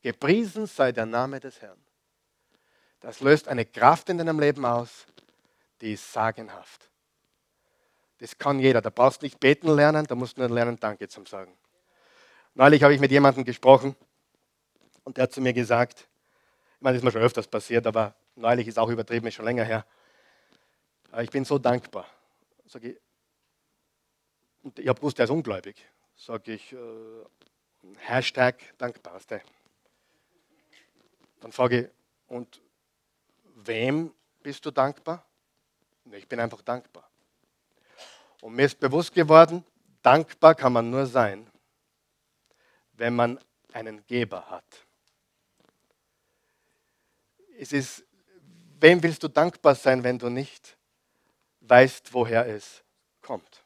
gepriesen sei der Name des Herrn. Das löst eine Kraft in deinem Leben aus, die ist sagenhaft. Das kann jeder. Da brauchst du nicht beten lernen, da musst du nur lernen, Danke zu sagen. Neulich habe ich mit jemandem gesprochen und der hat zu mir gesagt, ich meine, das ist mir schon öfters passiert, aber neulich ist auch übertrieben, ist schon länger her. Aber ich bin so dankbar. Sag ich, und ich habe gewusst, er ist ungläubig. Sage ich, äh, Hashtag Dankbarste. Dann frage ich, und wem bist du dankbar? Ich bin einfach dankbar. Und mir ist bewusst geworden, dankbar kann man nur sein, wenn man einen Geber hat. Es ist, wem willst du dankbar sein, wenn du nicht weißt, woher es kommt?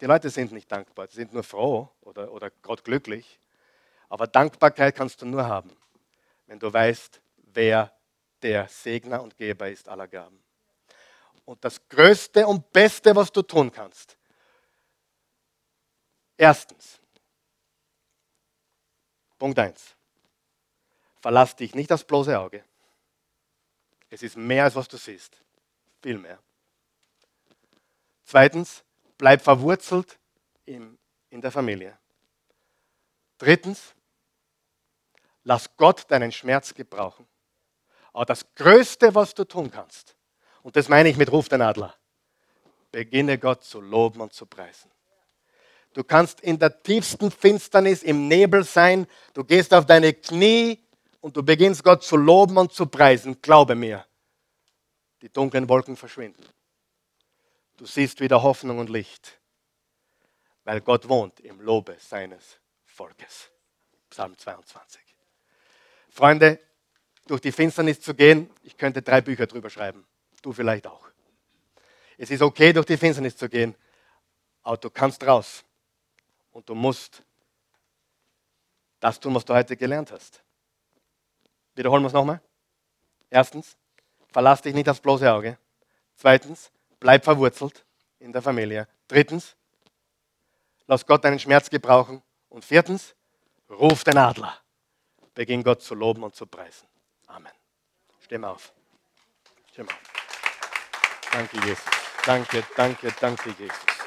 Die Leute sind nicht dankbar, sie sind nur froh oder, oder Gott glücklich. Aber Dankbarkeit kannst du nur haben, wenn du weißt, wer der Segner und Geber ist aller Gaben. Und das Größte und Beste, was du tun kannst, erstens, Punkt 1, verlass dich nicht aufs bloße Auge. Es ist mehr, als was du siehst. Viel mehr. Zweitens, bleib verwurzelt in, der Familie. Drittens, lass Gott deinen Schmerz gebrauchen. Aber das Größte, was du tun kannst, und das meine ich mit Ruf den Adler, beginne Gott zu loben und zu preisen. Du kannst in der tiefsten Finsternis im Nebel sein, du gehst auf deine Knie und du beginnst Gott zu loben und zu preisen. Glaube mir, die dunklen Wolken verschwinden. Du siehst wieder Hoffnung und Licht, weil Gott wohnt im Lobe seines Volkes. Psalm 22. Freunde, durch die Finsternis zu gehen, ich könnte drei Bücher drüber schreiben. Du vielleicht auch. Es ist okay, durch die Finsternis zu gehen, aber du kannst raus. Und du musst das tun, was du heute gelernt hast. Wiederholen wir es nochmal. Erstens, verlass dich nicht aufs bloße Auge. Zweitens, bleib verwurzelt in der Familie. Drittens, lass Gott deinen Schmerz gebrauchen. Und viertens, ruf den Adler. Beginn Gott zu loben und zu preisen. Amen. Steh auf. Steh auf. Danke, Jesus. Danke, danke, danke, Jesus.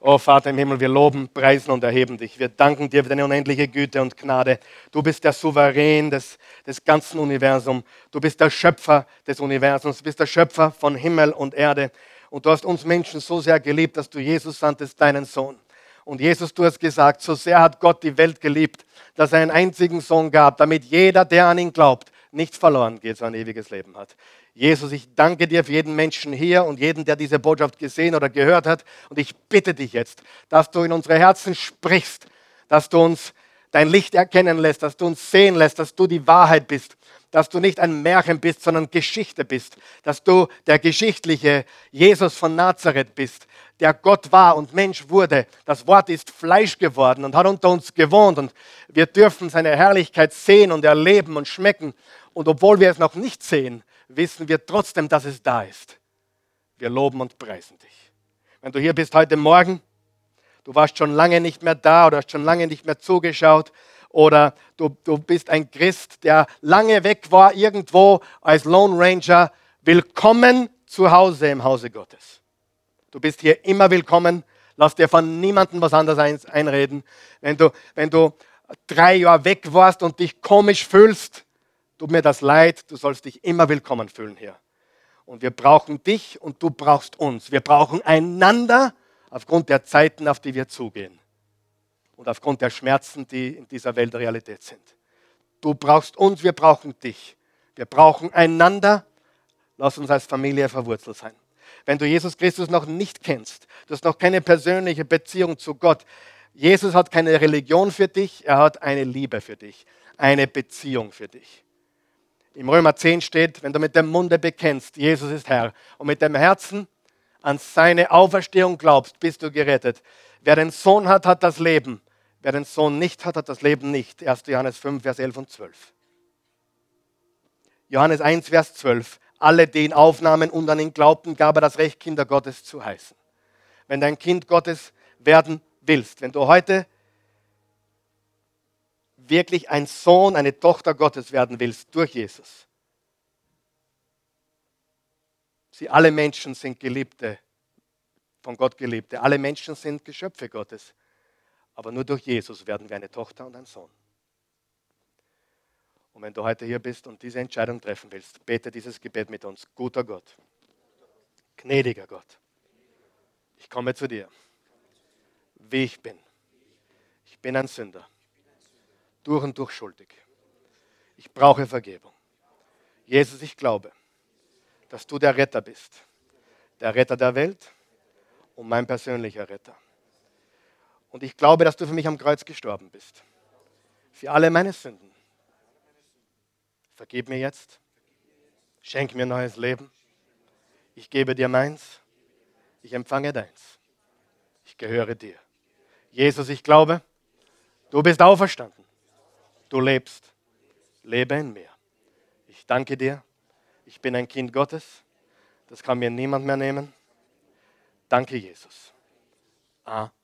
Oh Vater im Himmel, wir loben, preisen und erheben dich. Wir danken dir für deine unendliche Güte und Gnade. Du bist der Souverän des, des ganzen Universums. Du bist der Schöpfer des Universums. Du bist der Schöpfer von Himmel und Erde. Und du hast uns Menschen so sehr geliebt, dass du Jesus sandtest, deinen Sohn. Und Jesus, du hast gesagt, so sehr hat Gott die Welt geliebt, dass er einen einzigen Sohn gab, damit jeder, der an ihn glaubt, nicht verloren geht, sondern ein ewiges Leben hat. Jesus, ich danke dir für jeden Menschen hier und jeden, der diese Botschaft gesehen oder gehört hat. Und ich bitte dich jetzt, dass du in unsere Herzen sprichst, dass du uns dein Licht erkennen lässt, dass du uns sehen lässt, dass du die Wahrheit bist, dass du nicht ein Märchen bist, sondern Geschichte bist, dass du der geschichtliche Jesus von Nazareth bist, der Gott war und Mensch wurde. Das Wort ist Fleisch geworden und hat unter uns gewohnt und wir dürfen seine Herrlichkeit sehen und erleben und schmecken. Und obwohl wir es noch nicht sehen, wissen wir trotzdem, dass es da ist. Wir loben und preisen dich. Wenn du hier bist heute Morgen, du warst schon lange nicht mehr da oder hast schon lange nicht mehr zugeschaut oder du, du bist ein Christ, der lange weg war irgendwo als Lone Ranger, willkommen zu Hause im Hause Gottes. Du bist hier immer willkommen. Lass dir von niemandem was anderes einreden. Wenn du, wenn du drei Jahre weg warst und dich komisch fühlst, tut mir das leid, du sollst dich immer willkommen fühlen hier. Und wir brauchen dich und du brauchst uns. Wir brauchen einander aufgrund der Zeiten, auf die wir zugehen. Und aufgrund der Schmerzen, die in dieser Welt Realität sind. Du brauchst uns, wir brauchen dich. Wir brauchen einander. Lass uns als Familie verwurzelt sein. Wenn du Jesus Christus noch nicht kennst, du hast noch keine persönliche Beziehung zu Gott. Jesus hat keine Religion für dich, er hat eine Liebe für dich, eine Beziehung für dich. Im Römer 10 steht, wenn du mit dem Munde bekennst, Jesus ist Herr, und mit dem Herzen an seine Auferstehung glaubst, bist du gerettet. Wer den Sohn hat, hat das Leben. Wer den Sohn nicht hat, hat das Leben nicht. 1. Johannes 5, Vers 11 und 12. Johannes 1, Vers 12. Alle, die ihn aufnahmen und an ihn glaubten, gab er das Recht, Kinder Gottes zu heißen. Wenn du ein Kind Gottes werden willst, wenn du heute wirklich ein Sohn, eine Tochter Gottes werden willst durch Jesus. Sie alle Menschen sind Geliebte, von Gott Geliebte. Alle Menschen sind Geschöpfe Gottes. Aber nur durch Jesus werden wir eine Tochter und ein Sohn. Und wenn du heute hier bist und diese Entscheidung treffen willst, bete dieses Gebet mit uns. Guter Gott, gnädiger Gott, ich komme zu dir, wie ich bin. Ich bin ein Sünder, durch und durch schuldig. Ich brauche Vergebung. Jesus, ich glaube, dass du der Retter bist, der Retter der Welt und mein persönlicher Retter. Und ich glaube, dass du für mich am Kreuz gestorben bist. Für alle meine Sünden. Vergib mir jetzt. Schenk mir neues Leben. Ich gebe dir meins. Ich empfange deins. Ich gehöre dir. Jesus, ich glaube, du bist auferstanden. Du lebst. Lebe in mir. Ich danke dir. Ich bin ein Kind Gottes. Das kann mir niemand mehr nehmen. Danke, Jesus. Amen.